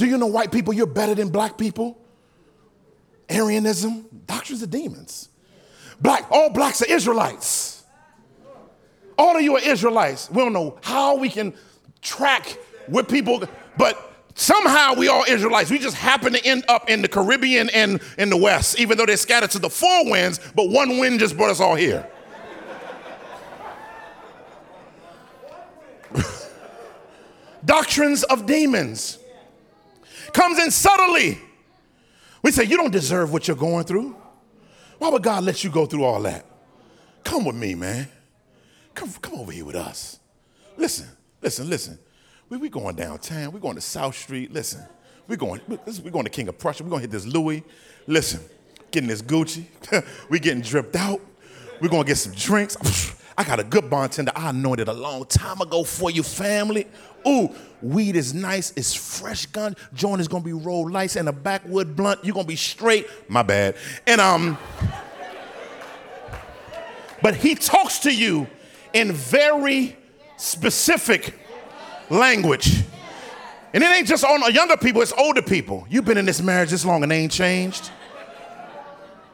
[SPEAKER 2] Do you know white people, you're better than black people? Aryanism, doctrines of demons. Black, all blacks are Israelites. All of you are Israelites. We don't know how we can track with people, but somehow we are Israelites. We just happen to end up in the Caribbean and in the West, even though they're scattered to the four winds, but one wind just brought us all here. Doctrines of demons comes in subtly. We say, You don't deserve what you're going through. Why would God let you go through all that? Come with me, man. Come, come over here with us. Listen, listen, listen. We, we going downtown. We're going to South Street. Listen, we're going, we're going to King of Prussia. We're going to hit this Louis. Listen, getting this Gucci. we're getting dripped out. We're going to get some drinks. I got a good bartender I anointed a long time ago for you, family. Ooh, weed is nice. It's fresh gun. Joint is gonna be rolled lights and a backwood blunt. You're gonna be straight. My bad. And um, but he talks to you in very specific language. And it ain't just on younger people, it's older people. You've been in this marriage this long and they ain't changed.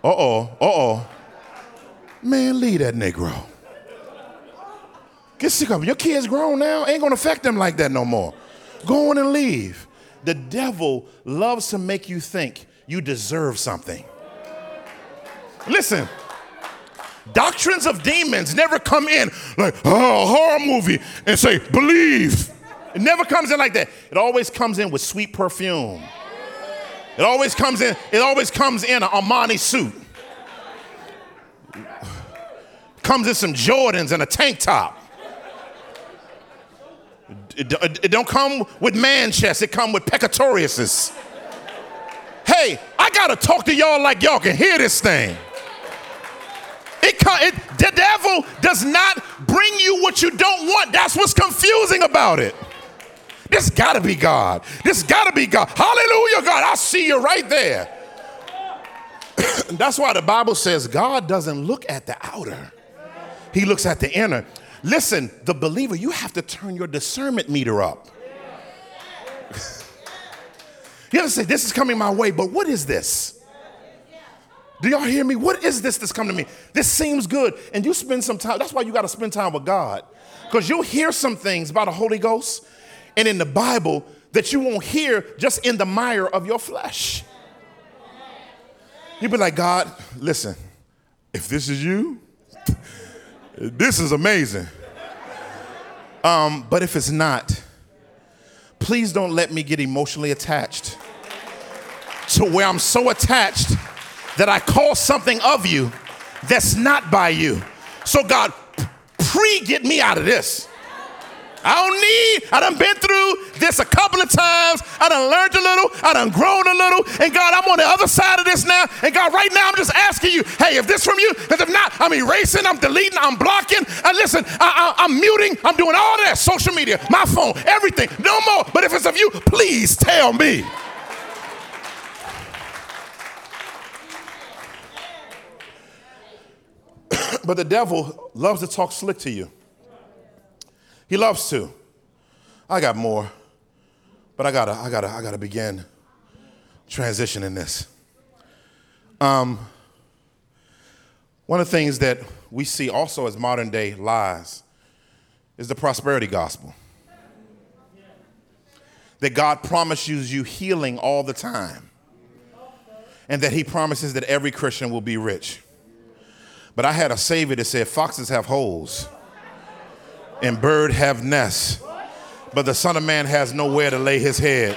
[SPEAKER 2] Uh oh, uh oh. Man, leave that Negro. Get sick of it. Your kids grown now, ain't gonna affect them like that no more. Go on and leave. The devil loves to make you think you deserve something. Listen, Doctrines of demons never come in like, oh, horror movie and say, believe. It never comes in like that. It always comes in with sweet perfume. It always comes in, it always comes in an Armani suit. Comes in some Jordans and a tank top. It, don't come with man chest, it come with peccatoriuses. Hey, I gotta talk to y'all like y'all can hear this thing. It, it, the devil does not bring you what you don't want. That's what's confusing about it. This gotta be God. This gotta be God. Hallelujah, God. I see you right there. That's why the Bible says God doesn't look at the outer, He looks at the inner. Listen, the believer, you have to turn your discernment meter up. you have to say, This is coming my way, but what is this? Do y'all hear me? What is this that's come to me? This seems good. And you spend some time, that's why you got to spend time with God. Because you'll hear some things about the Holy Ghost and in the Bible that you won't hear just in the mire of your flesh. You'll be like, God, listen, if this is you, this is amazing. Um, but if it's not, please don't let me get emotionally attached to where I'm so attached that I call something of you that's not by you. So, God, pre get me out of this. I don't need, I done been through this a couple of times. I done learned a little, I done grown a little. And God, I'm on the other side of this now. And God, right now, I'm just asking you, hey, if this from you, because if not, I'm erasing, I'm deleting, I'm blocking. And listen, I, I, I'm muting, I'm doing all that, social media, my phone, everything, no more. But if it's of you, please tell me. but the devil loves to talk slick to you. He loves to. I got more, but I gotta, I gotta, I gotta begin transitioning this. Um, one of the things that we see also as modern day lies is the prosperity gospel. That God promises you healing all the time, and that He promises that every Christian will be rich. But I had a savior that said, Foxes have holes and bird have nests, but the Son of Man has nowhere to lay his head.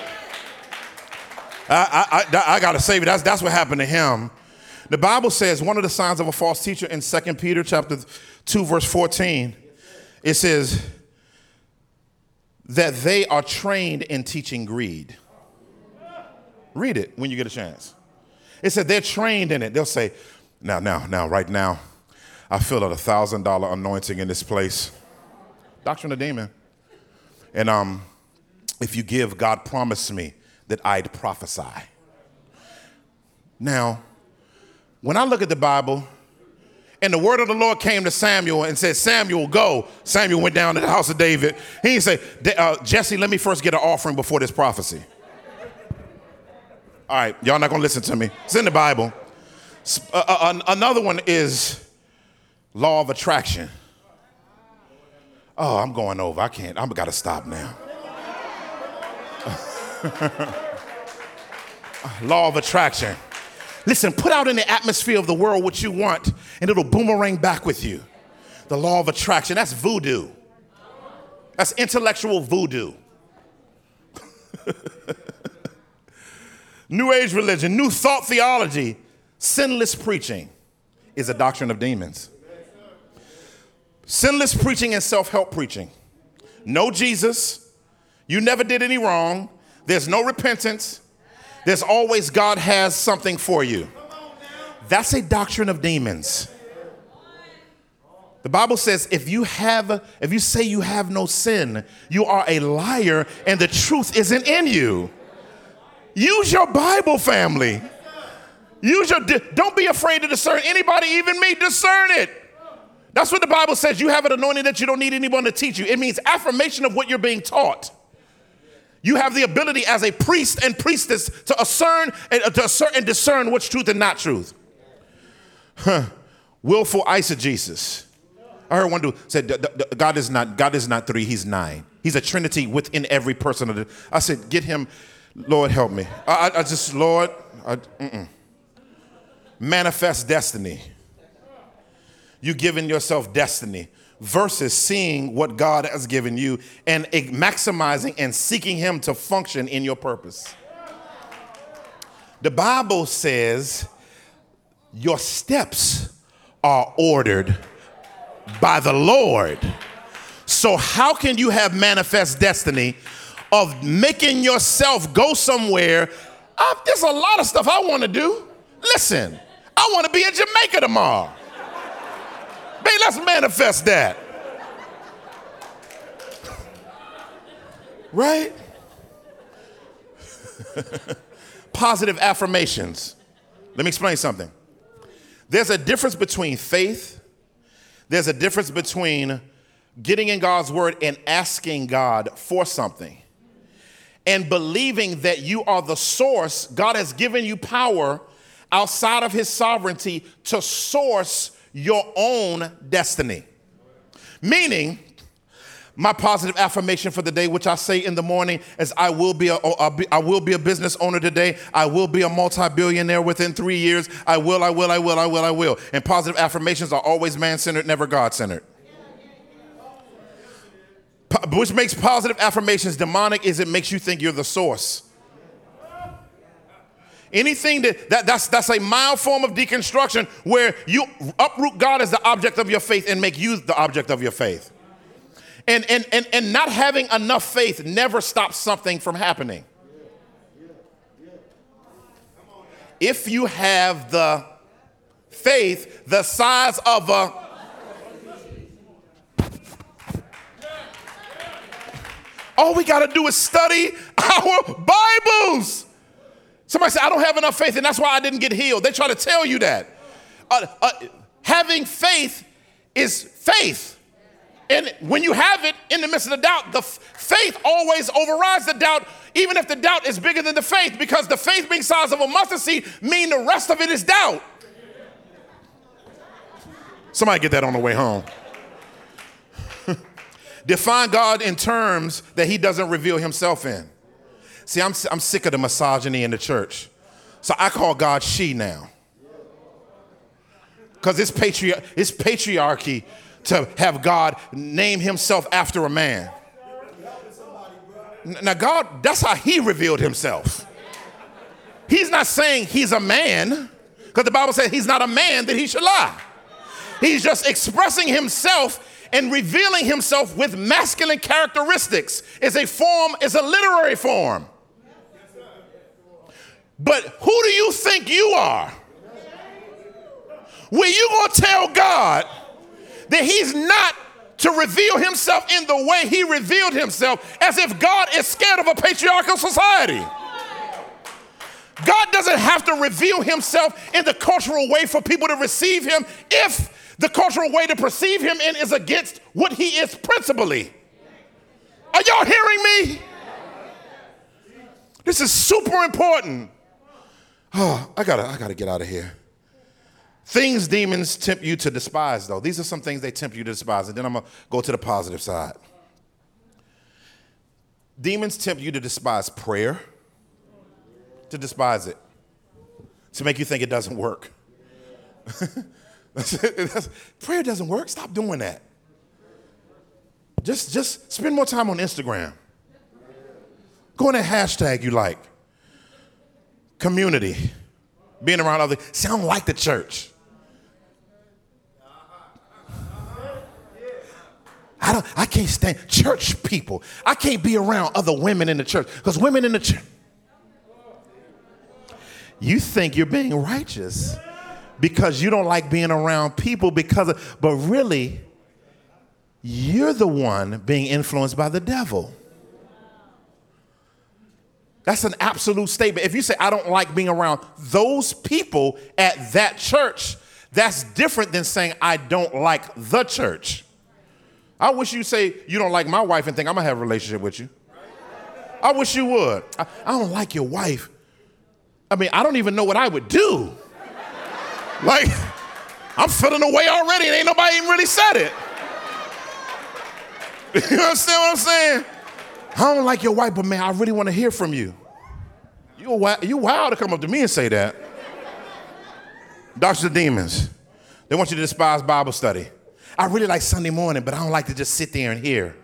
[SPEAKER 2] I, I, I, I got a savior. That's, that's what happened to him. The Bible says one of the signs of a false teacher in 2 Peter chapter 2, verse 14, it says that they are trained in teaching greed. Read it when you get a chance. It said they're trained in it. They'll say, now, now, now, right now, I feel a thousand dollar anointing in this place. Doctrine of Demon. And um, if you give, God promised me that I'd prophesy. Now, when I look at the Bible, and the word of the Lord came to Samuel and said, Samuel, go. Samuel went down to the house of David. He didn't say, uh, Jesse, let me first get an offering before this prophecy. All right, y'all not gonna listen to me. It's in the Bible. Uh, uh, another one is law of attraction. Oh, I'm going over. I can't. I'm got to stop now. law of attraction. Listen, put out in the atmosphere of the world what you want, and it'll boomerang back with you. The law of attraction. That's voodoo. That's intellectual voodoo. new age religion, new thought theology, sinless preaching is a doctrine of demons. Sinless preaching and self help preaching. No Jesus. You never did any wrong. There's no repentance. There's always God has something for you. That's a doctrine of demons. The Bible says if you have if you say you have no sin, you are a liar and the truth isn't in you. Use your Bible family. Use your don't be afraid to discern anybody even me discern it. That's what the Bible says. You have an anointing that you don't need anyone to teach you. It means affirmation of what you're being taught. You have the ability as a priest and priestess to discern and, uh, to assert and discern what's truth and not truth. Huh. Willful eisegesis. I heard one dude said, "God is not God is not three. He's nine. He's a Trinity within every person of the." I said, "Get him, Lord, help me." I, I, I just, Lord, I, manifest destiny you giving yourself destiny versus seeing what God has given you and maximizing and seeking Him to function in your purpose. The Bible says your steps are ordered by the Lord. So, how can you have manifest destiny of making yourself go somewhere? Uh, there's a lot of stuff I want to do. Listen, I want to be in Jamaica tomorrow. Babe, let's manifest that. Right? Positive affirmations. Let me explain something. There's a difference between faith, there's a difference between getting in God's word and asking God for something and believing that you are the source. God has given you power outside of his sovereignty to source your own destiny. Meaning, my positive affirmation for the day, which I say in the morning, is I will be a, I will be a business owner today. I will be a multi-billionaire within three years. I will, I will, I will, I will, I will. And positive affirmations are always man-centered, never God-centered. Which makes positive affirmations demonic is it makes you think you're the source. Anything that, that that's that's a mild form of deconstruction where you uproot God as the object of your faith and make you the object of your faith. And, and, and, and not having enough faith never stops something from happening. If you have the faith the size of a all we got to do is study our Bibles. Somebody said, I don't have enough faith, and that's why I didn't get healed. They try to tell you that. Uh, uh, having faith is faith. And when you have it in the midst of the doubt, the f- faith always overrides the doubt, even if the doubt is bigger than the faith, because the faith being size of a mustard seed mean the rest of it is doubt. Somebody get that on the way home. Define God in terms that he doesn't reveal himself in. See, I'm, I'm sick of the misogyny in the church. So I call God she now. Because it's, patri- it's patriarchy to have God name himself after a man. Now, God, that's how he revealed himself. He's not saying he's a man, because the Bible says he's not a man that he should lie. He's just expressing himself and revealing himself with masculine characteristics. It's a form, it's a literary form. But who do you think you are? When you gonna tell God that He's not to reveal Himself in the way He revealed Himself, as if God is scared of a patriarchal society? God doesn't have to reveal Himself in the cultural way for people to receive Him if the cultural way to perceive Him in is against what He is principally. Are y'all hearing me? This is super important. Oh, I gotta, I gotta get out of here. Things demons tempt you to despise, though. These are some things they tempt you to despise. And then I'm gonna go to the positive side. Demons tempt you to despise prayer, to despise it, to make you think it doesn't work. prayer doesn't work. Stop doing that. Just, just spend more time on Instagram. Go on that hashtag you like community, being around other. See, I don't like the church. I don't. I can't stand church people. I can't be around other women in the church because women in the church. You think you're being righteous because you don't like being around people because of, but really, you're the one being influenced by the devil. That's an absolute statement. If you say, I don't like being around those people at that church, that's different than saying, I don't like the church. I wish you say, you don't like my wife and think I'm gonna have a relationship with you. I wish you would. I, I don't like your wife. I mean, I don't even know what I would do. Like, I'm feeling away already and ain't nobody even really said it. You understand what I'm saying? I don't like your wife, but man, I really want to hear from you. You wild, you wild to come up to me and say that. Doctors of demons. They want you to despise Bible study. I really like Sunday morning, but I don't like to just sit there and hear.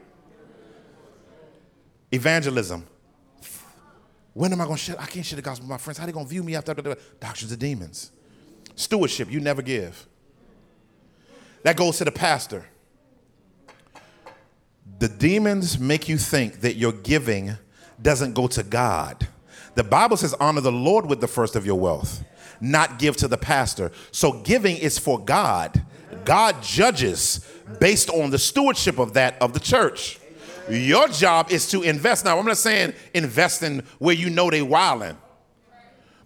[SPEAKER 2] Evangelism. When am I going to share? I can't share the gospel with my friends. How they going to view me after the doctrines of demons? Stewardship, you never give. That goes to the pastor. The demons make you think that your giving doesn't go to God. The Bible says, honor the Lord with the first of your wealth, not give to the pastor. So giving is for God. God judges based on the stewardship of that of the church. Your job is to invest. Now, I'm not saying invest in where you know they wilding,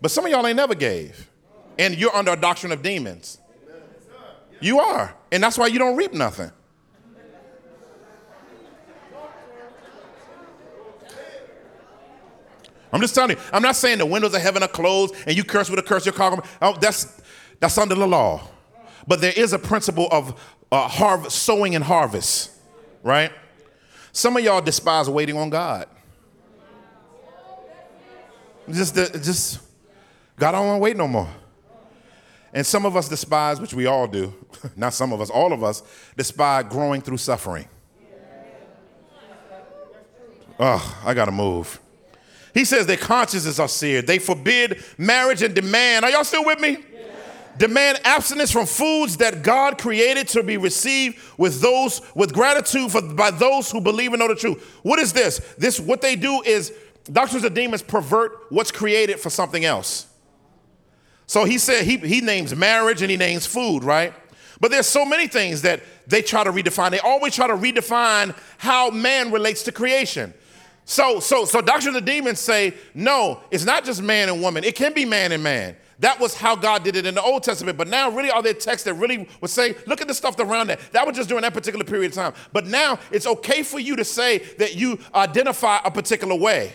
[SPEAKER 2] but some of y'all ain't never gave, and you're under a doctrine of demons. You are, and that's why you don't reap nothing. I'm just telling you. I'm not saying the windows of heaven are closed and you curse with a curse. You're calling. Oh, that's that's under the law. But there is a principle of uh, harvest, sowing and harvest, right? Some of y'all despise waiting on God. Just, just God I don't want to wait no more. And some of us despise, which we all do, not some of us, all of us, despise growing through suffering. Oh, I got to move. He says their consciences are seared. They forbid marriage and demand. Are y'all still with me? Demand abstinence from foods that God created to be received with those with gratitude for, by those who believe and know the truth. What is this? This what they do is doctrines of demons pervert what's created for something else. So he said he, he names marriage and he names food, right? But there's so many things that they try to redefine. They always try to redefine how man relates to creation. So, so, so doctrines of the demons say, no, it's not just man and woman. It can be man and man. That was how God did it in the Old Testament. But now, really, are there texts that really would say, look at the stuff around that? That was just during that particular period of time. But now, it's okay for you to say that you identify a particular way.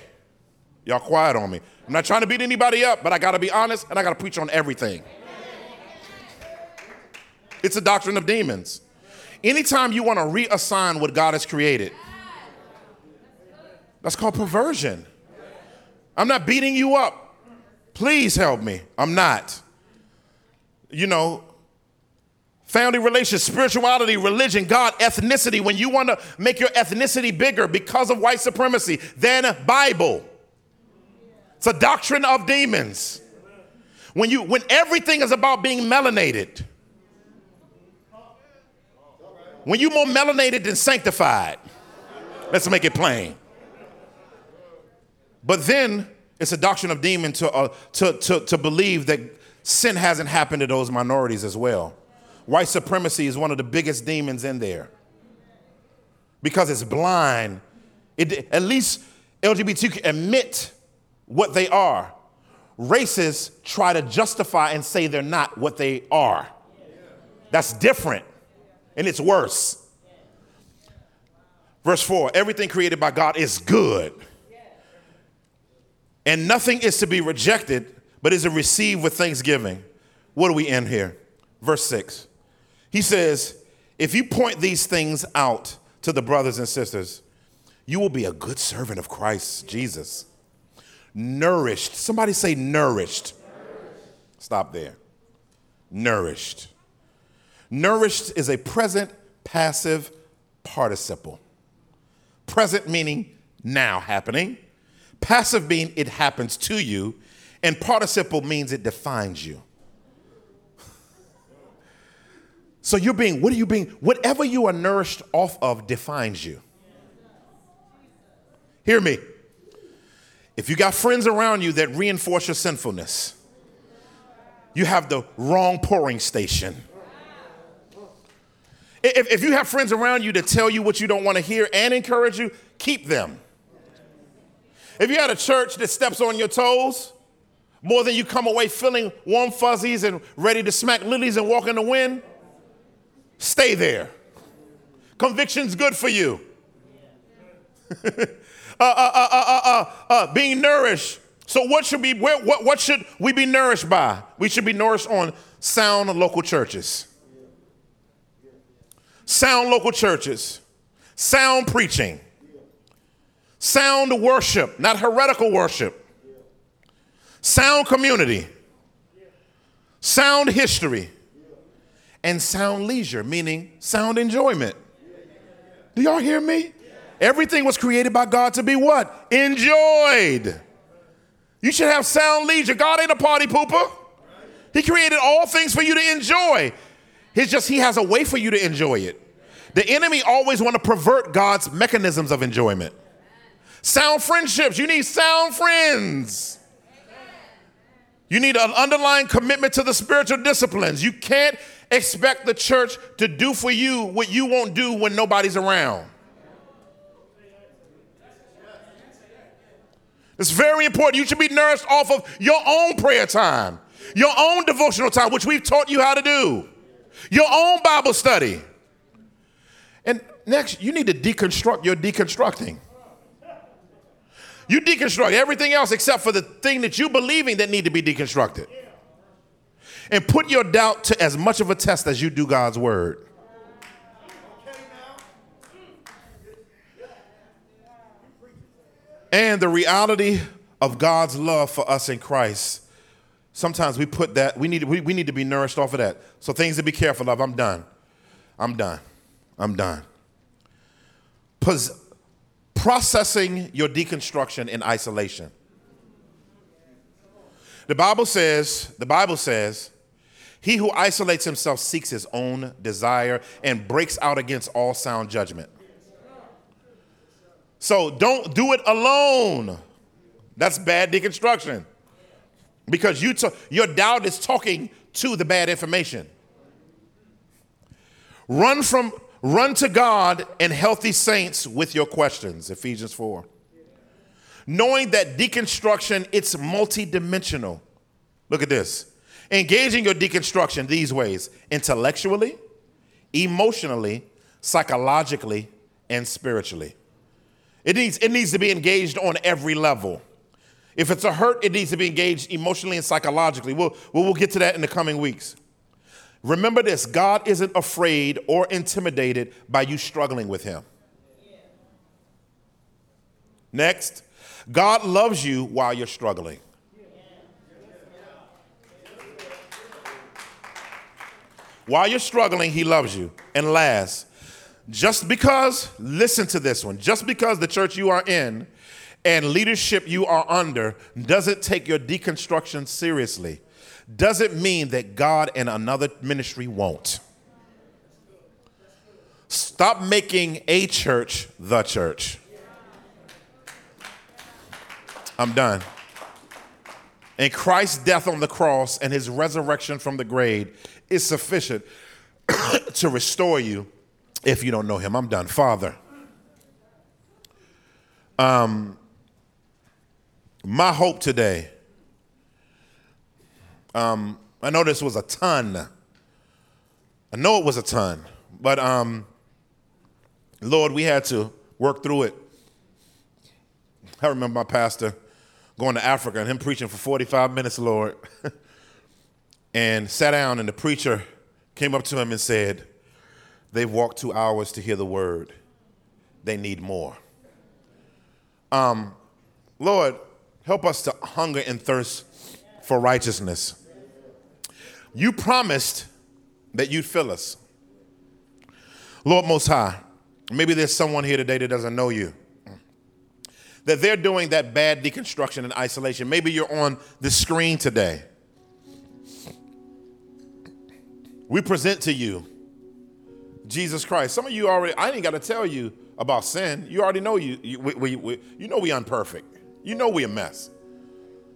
[SPEAKER 2] Y'all quiet on me. I'm not trying to beat anybody up, but I got to be honest and I got to preach on everything. It's a doctrine of demons. Anytime you want to reassign what God has created, that's called perversion. I'm not beating you up. Please help me. I'm not. You know, family relations, spirituality, religion, God, ethnicity. When you want to make your ethnicity bigger because of white supremacy, then Bible. It's a doctrine of demons. When you when everything is about being melanated. When you more melanated than sanctified. Let's make it plain. But then it's a doctrine of demon to, uh, to, to, to believe that sin hasn't happened to those minorities as well. White supremacy is one of the biggest demons in there because it's blind. It, at least LGBTQ can admit what they are. Racists try to justify and say they're not what they are. That's different, and it's worse. Verse 4 everything created by God is good and nothing is to be rejected, but is to receive with thanksgiving. What do we end here? Verse 6. He says, If you point these things out to the brothers and sisters, you will be a good servant of Christ Jesus. Nourished. Somebody say nourished. Stop there. Nourished. Nourished is a present passive participle. Present meaning now happening. Passive means it happens to you, and participle means it defines you. So you're being, what are you being? Whatever you are nourished off of defines you. Hear me. If you got friends around you that reinforce your sinfulness, you have the wrong pouring station. If, if you have friends around you that tell you what you don't want to hear and encourage you, keep them. If you had a church that steps on your toes, more than you come away feeling warm fuzzies and ready to smack lilies and walk in the wind, stay there. Conviction's good for you. uh, uh, uh, uh, being nourished. So what should be where, what, what should we be nourished by? We should be nourished on sound local churches. Sound local churches. Sound preaching sound worship, not heretical worship, sound community, sound history, and sound leisure, meaning sound enjoyment. Do y'all hear me? Everything was created by God to be what? Enjoyed. You should have sound leisure. God ain't a party pooper. He created all things for you to enjoy. It's just he has a way for you to enjoy it. The enemy always want to pervert God's mechanisms of enjoyment. Sound friendships. You need sound friends. You need an underlying commitment to the spiritual disciplines. You can't expect the church to do for you what you won't do when nobody's around. It's very important. You should be nourished off of your own prayer time, your own devotional time, which we've taught you how to do, your own Bible study. And next, you need to deconstruct your deconstructing. You deconstruct everything else except for the thing that you believing that need to be deconstructed. And put your doubt to as much of a test as you do God's word. And the reality of God's love for us in Christ. Sometimes we put that, we need, we, we need to be nourished off of that. So things to be careful of. I'm done. I'm done. I'm done. Pos- processing your deconstruction in isolation. The Bible says, the Bible says, He who isolates himself seeks his own desire and breaks out against all sound judgment. So don't do it alone. That's bad deconstruction. Because you t- your doubt is talking to the bad information. Run from run to God and healthy saints with your questions, Ephesians 4. Knowing that deconstruction it's multidimensional. Look at this. Engaging your deconstruction these ways intellectually, emotionally, psychologically, and spiritually. It needs, it needs to be engaged on every level. If it's a hurt, it needs to be engaged emotionally and psychologically. We'll, we'll, we'll get to that in the coming weeks. Remember this God isn't afraid or intimidated by you struggling with Him. Next, God loves you while you're struggling. While you're struggling, He loves you. And last, just because, listen to this one, just because the church you are in and leadership you are under doesn't take your deconstruction seriously, doesn't mean that God and another ministry won't. Stop making a church the church. I'm done. And Christ's death on the cross and his resurrection from the grave is sufficient to restore you if you don't know him. I'm done. Father, um, my hope today, um, I know this was a ton. I know it was a ton, but um, Lord, we had to work through it. I remember my pastor going to Africa and him preaching for 45 minutes, Lord, and sat down, and the preacher came up to him and said, They've walked two hours to hear the word. They need more. Um, Lord, help us to hunger and thirst for righteousness. You promised that you'd fill us. Lord Most High, maybe there's someone here today that doesn't know you. That they're doing that bad deconstruction and isolation. Maybe you're on the screen today. We present to you Jesus Christ. Some of you already, I ain't got to tell you about sin. You already know you, you, we, we, we, you know we imperfect. You know we a mess.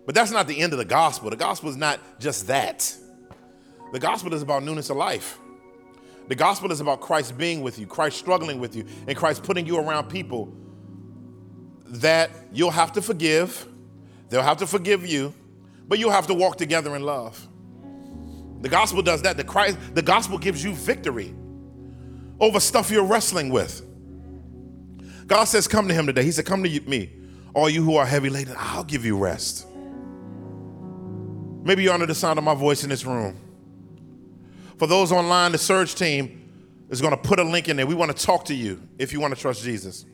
[SPEAKER 2] But that's not the end of the gospel. The gospel is not just that. The gospel is about newness of life. The gospel is about Christ being with you, Christ struggling with you, and Christ putting you around people that you'll have to forgive. They'll have to forgive you, but you'll have to walk together in love. The gospel does that. The Christ, the gospel gives you victory over stuff you're wrestling with. God says, Come to Him today. He said, Come to me, all you who are heavy laden, I'll give you rest. Maybe you're under the sound of my voice in this room. For those online, the Surge team is going to put a link in there. We want to talk to you if you want to trust Jesus.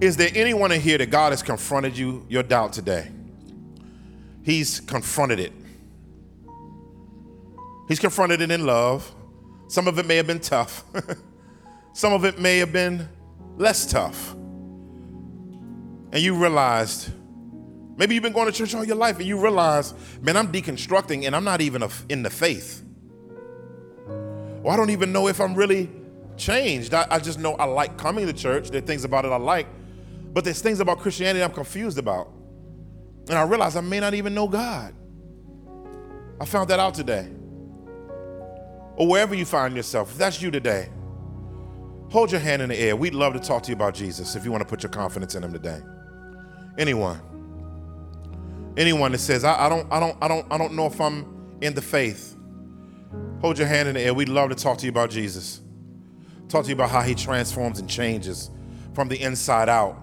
[SPEAKER 2] Is there anyone in here that God has confronted you, your doubt today? He's confronted it. He's confronted it in love. Some of it may have been tough. Some of it may have been less tough. And you realized, maybe you've been going to church all your life and you realize, man, I'm deconstructing and I'm not even in the faith. Or I don't even know if I'm really changed. I, I just know I like coming to church. There are things about it I like, but there's things about Christianity I'm confused about. And I realize I may not even know God. I found that out today or wherever you find yourself, if that's you today, hold your hand in the air. We'd love to talk to you about Jesus if you want to put your confidence in him today. Anyone. Anyone that says, I, I don't, I don't, I don't, I don't know if I'm in the faith. Hold your hand in the air. We'd love to talk to you about Jesus. Talk to you about how he transforms and changes from the inside out.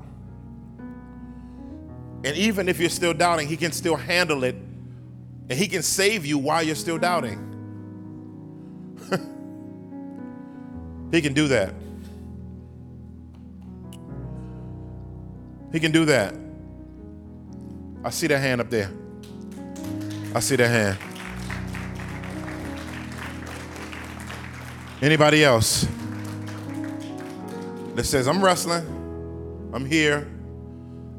[SPEAKER 2] And even if you're still doubting, he can still handle it and he can save you while you're still doubting. He can do that. He can do that. I see that hand up there. I see that hand. Anybody else? That says, I'm wrestling, I'm here,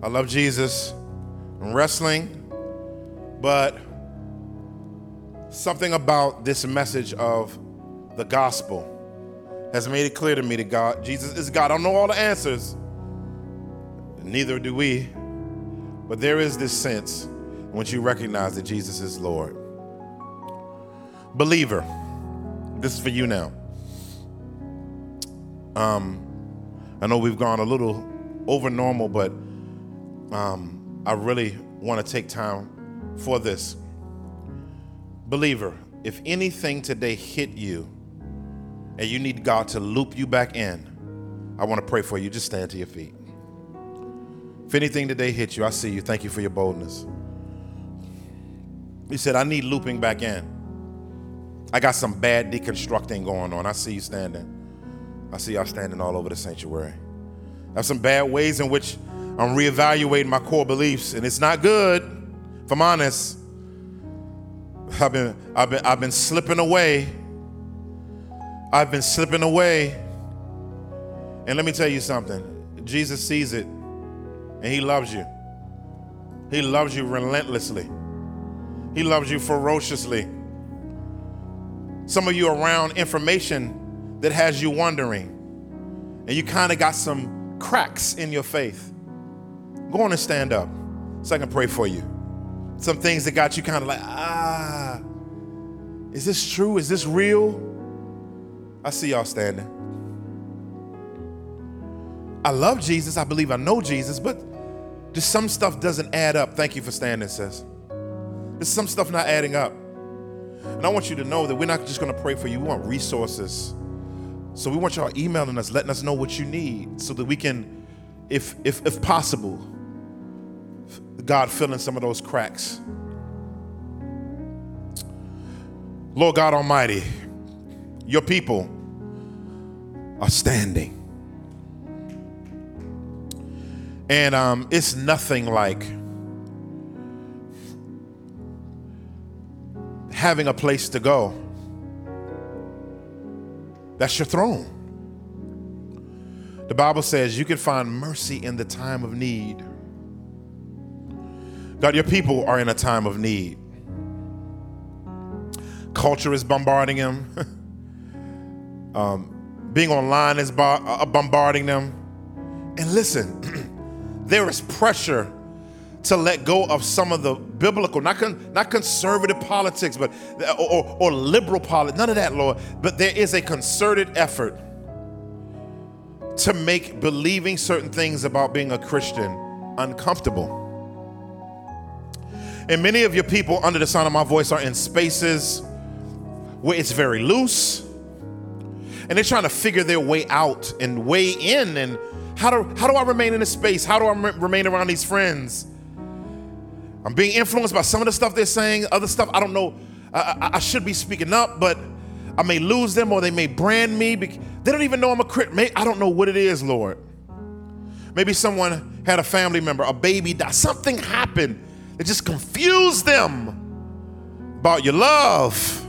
[SPEAKER 2] I love Jesus, I'm wrestling, but Something about this message of the gospel has made it clear to me that God, Jesus is God. I don't know all the answers, neither do we, but there is this sense once you recognize that Jesus is Lord. Believer, this is for you now. Um, I know we've gone a little over normal, but um, I really want to take time for this. Believer, if anything today hit you and you need God to loop you back in, I want to pray for you. Just stand to your feet. If anything today hit you, I see you. Thank you for your boldness. You said, I need looping back in. I got some bad deconstructing going on. I see you standing. I see y'all standing all over the sanctuary. I have some bad ways in which I'm reevaluating my core beliefs, and it's not good, if I'm honest. I've been, I've been, I've been slipping away. I've been slipping away. And let me tell you something Jesus sees it, and He loves you. He loves you relentlessly, He loves you ferociously. Some of you around information that has you wondering, and you kind of got some cracks in your faith. Go on and stand up so I can pray for you. Some things that got you kind of like, ah, is this true? Is this real? I see y'all standing. I love Jesus. I believe I know Jesus, but just some stuff doesn't add up. Thank you for standing, sis. There's some stuff not adding up. And I want you to know that we're not just going to pray for you. We want resources. So we want y'all emailing us, letting us know what you need so that we can, if, if, if possible, God fill in some of those cracks. Lord God Almighty, your people are standing. And um, it's nothing like having a place to go. That's your throne. The Bible says you can find mercy in the time of need. God, your people are in a time of need. Culture is bombarding them. um, being online is bar- uh, bombarding them. And listen, there is pressure to let go of some of the biblical, not, con, not conservative politics, but or, or liberal politics, none of that, Lord. But there is a concerted effort to make believing certain things about being a Christian uncomfortable. And many of your people under the sound of my voice are in spaces where it's very loose. And they're trying to figure their way out and way in. And how do, how do I remain in this space? How do I remain around these friends? I'm being influenced by some of the stuff they're saying, other stuff I don't know. I, I, I should be speaking up, but I may lose them or they may brand me. They don't even know I'm a crit. I don't know what it is, Lord. Maybe someone had a family member, a baby died, something happened that just confused them about your love.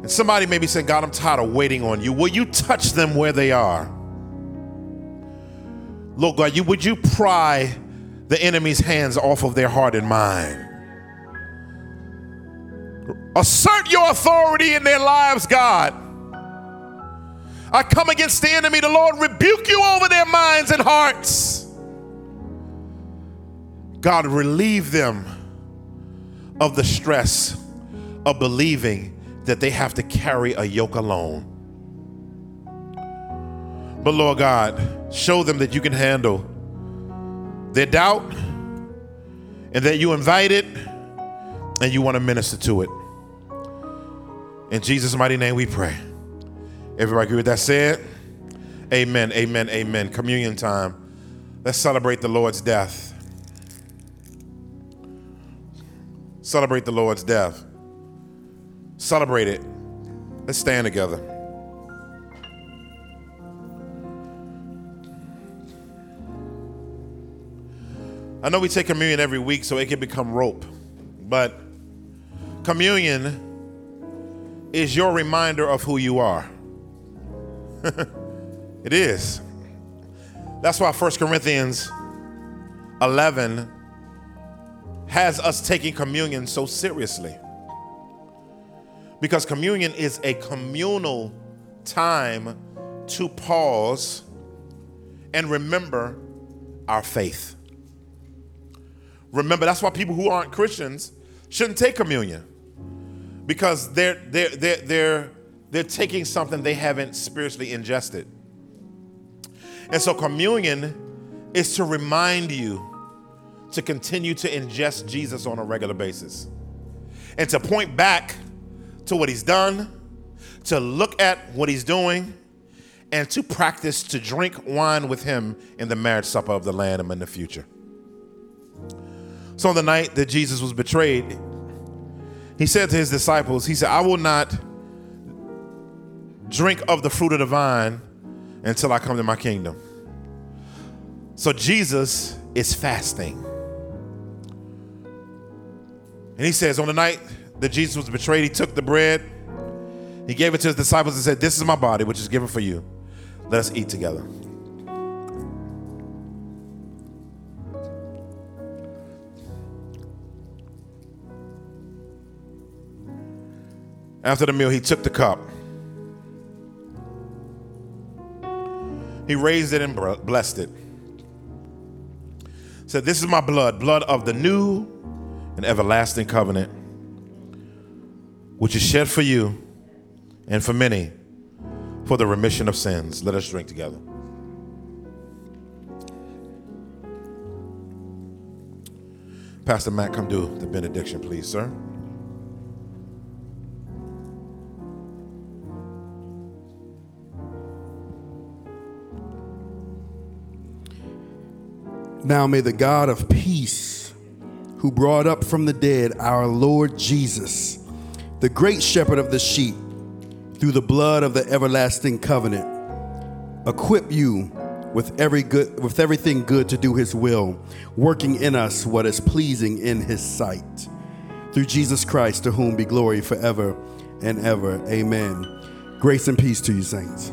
[SPEAKER 2] And somebody maybe said, God, I'm tired of waiting on you. Will you touch them where they are? Lord God, you would you pry the enemy's hands off of their heart and mind. Assert your authority in their lives, God. I come against the enemy. The Lord rebuke you over their minds and hearts. God, relieve them of the stress of believing that they have to carry a yoke alone. But Lord God, show them that you can handle their doubt and that you invite it and you want to minister to it. In Jesus' mighty name we pray. Everybody agree with that said? Amen, amen, amen. Communion time. Let's celebrate the Lord's death. Celebrate the Lord's death. Celebrate it. Let's stand together. I know we take communion every week so it can become rope, but communion is your reminder of who you are. it is. That's why 1 Corinthians 11 has us taking communion so seriously. Because communion is a communal time to pause and remember our faith. Remember, that's why people who aren't Christians shouldn't take communion because they're, they're, they're, they're, they're taking something they haven't spiritually ingested. And so, communion is to remind you to continue to ingest Jesus on a regular basis and to point back to what he's done, to look at what he's doing, and to practice to drink wine with him in the marriage supper of the Lamb in the future. So, on the night that Jesus was betrayed, he said to his disciples, He said, I will not drink of the fruit of the vine until I come to my kingdom. So, Jesus is fasting. And he says, On the night that Jesus was betrayed, he took the bread, he gave it to his disciples and said, This is my body, which is given for you. Let us eat together. After the meal, he took the cup. He raised it and blessed it. Said, This is my blood, blood of the new and everlasting covenant, which is shed for you and for many for the remission of sins. Let us drink together. Pastor Matt, come do the benediction, please, sir.
[SPEAKER 14] Now may the God of peace, who brought up from the dead our Lord Jesus, the great shepherd of the sheep, through the blood of the everlasting covenant, equip you with every good with everything good to do his will, working in us what is pleasing in his sight. Through Jesus Christ, to whom be glory forever and ever. Amen. Grace and peace to you, saints.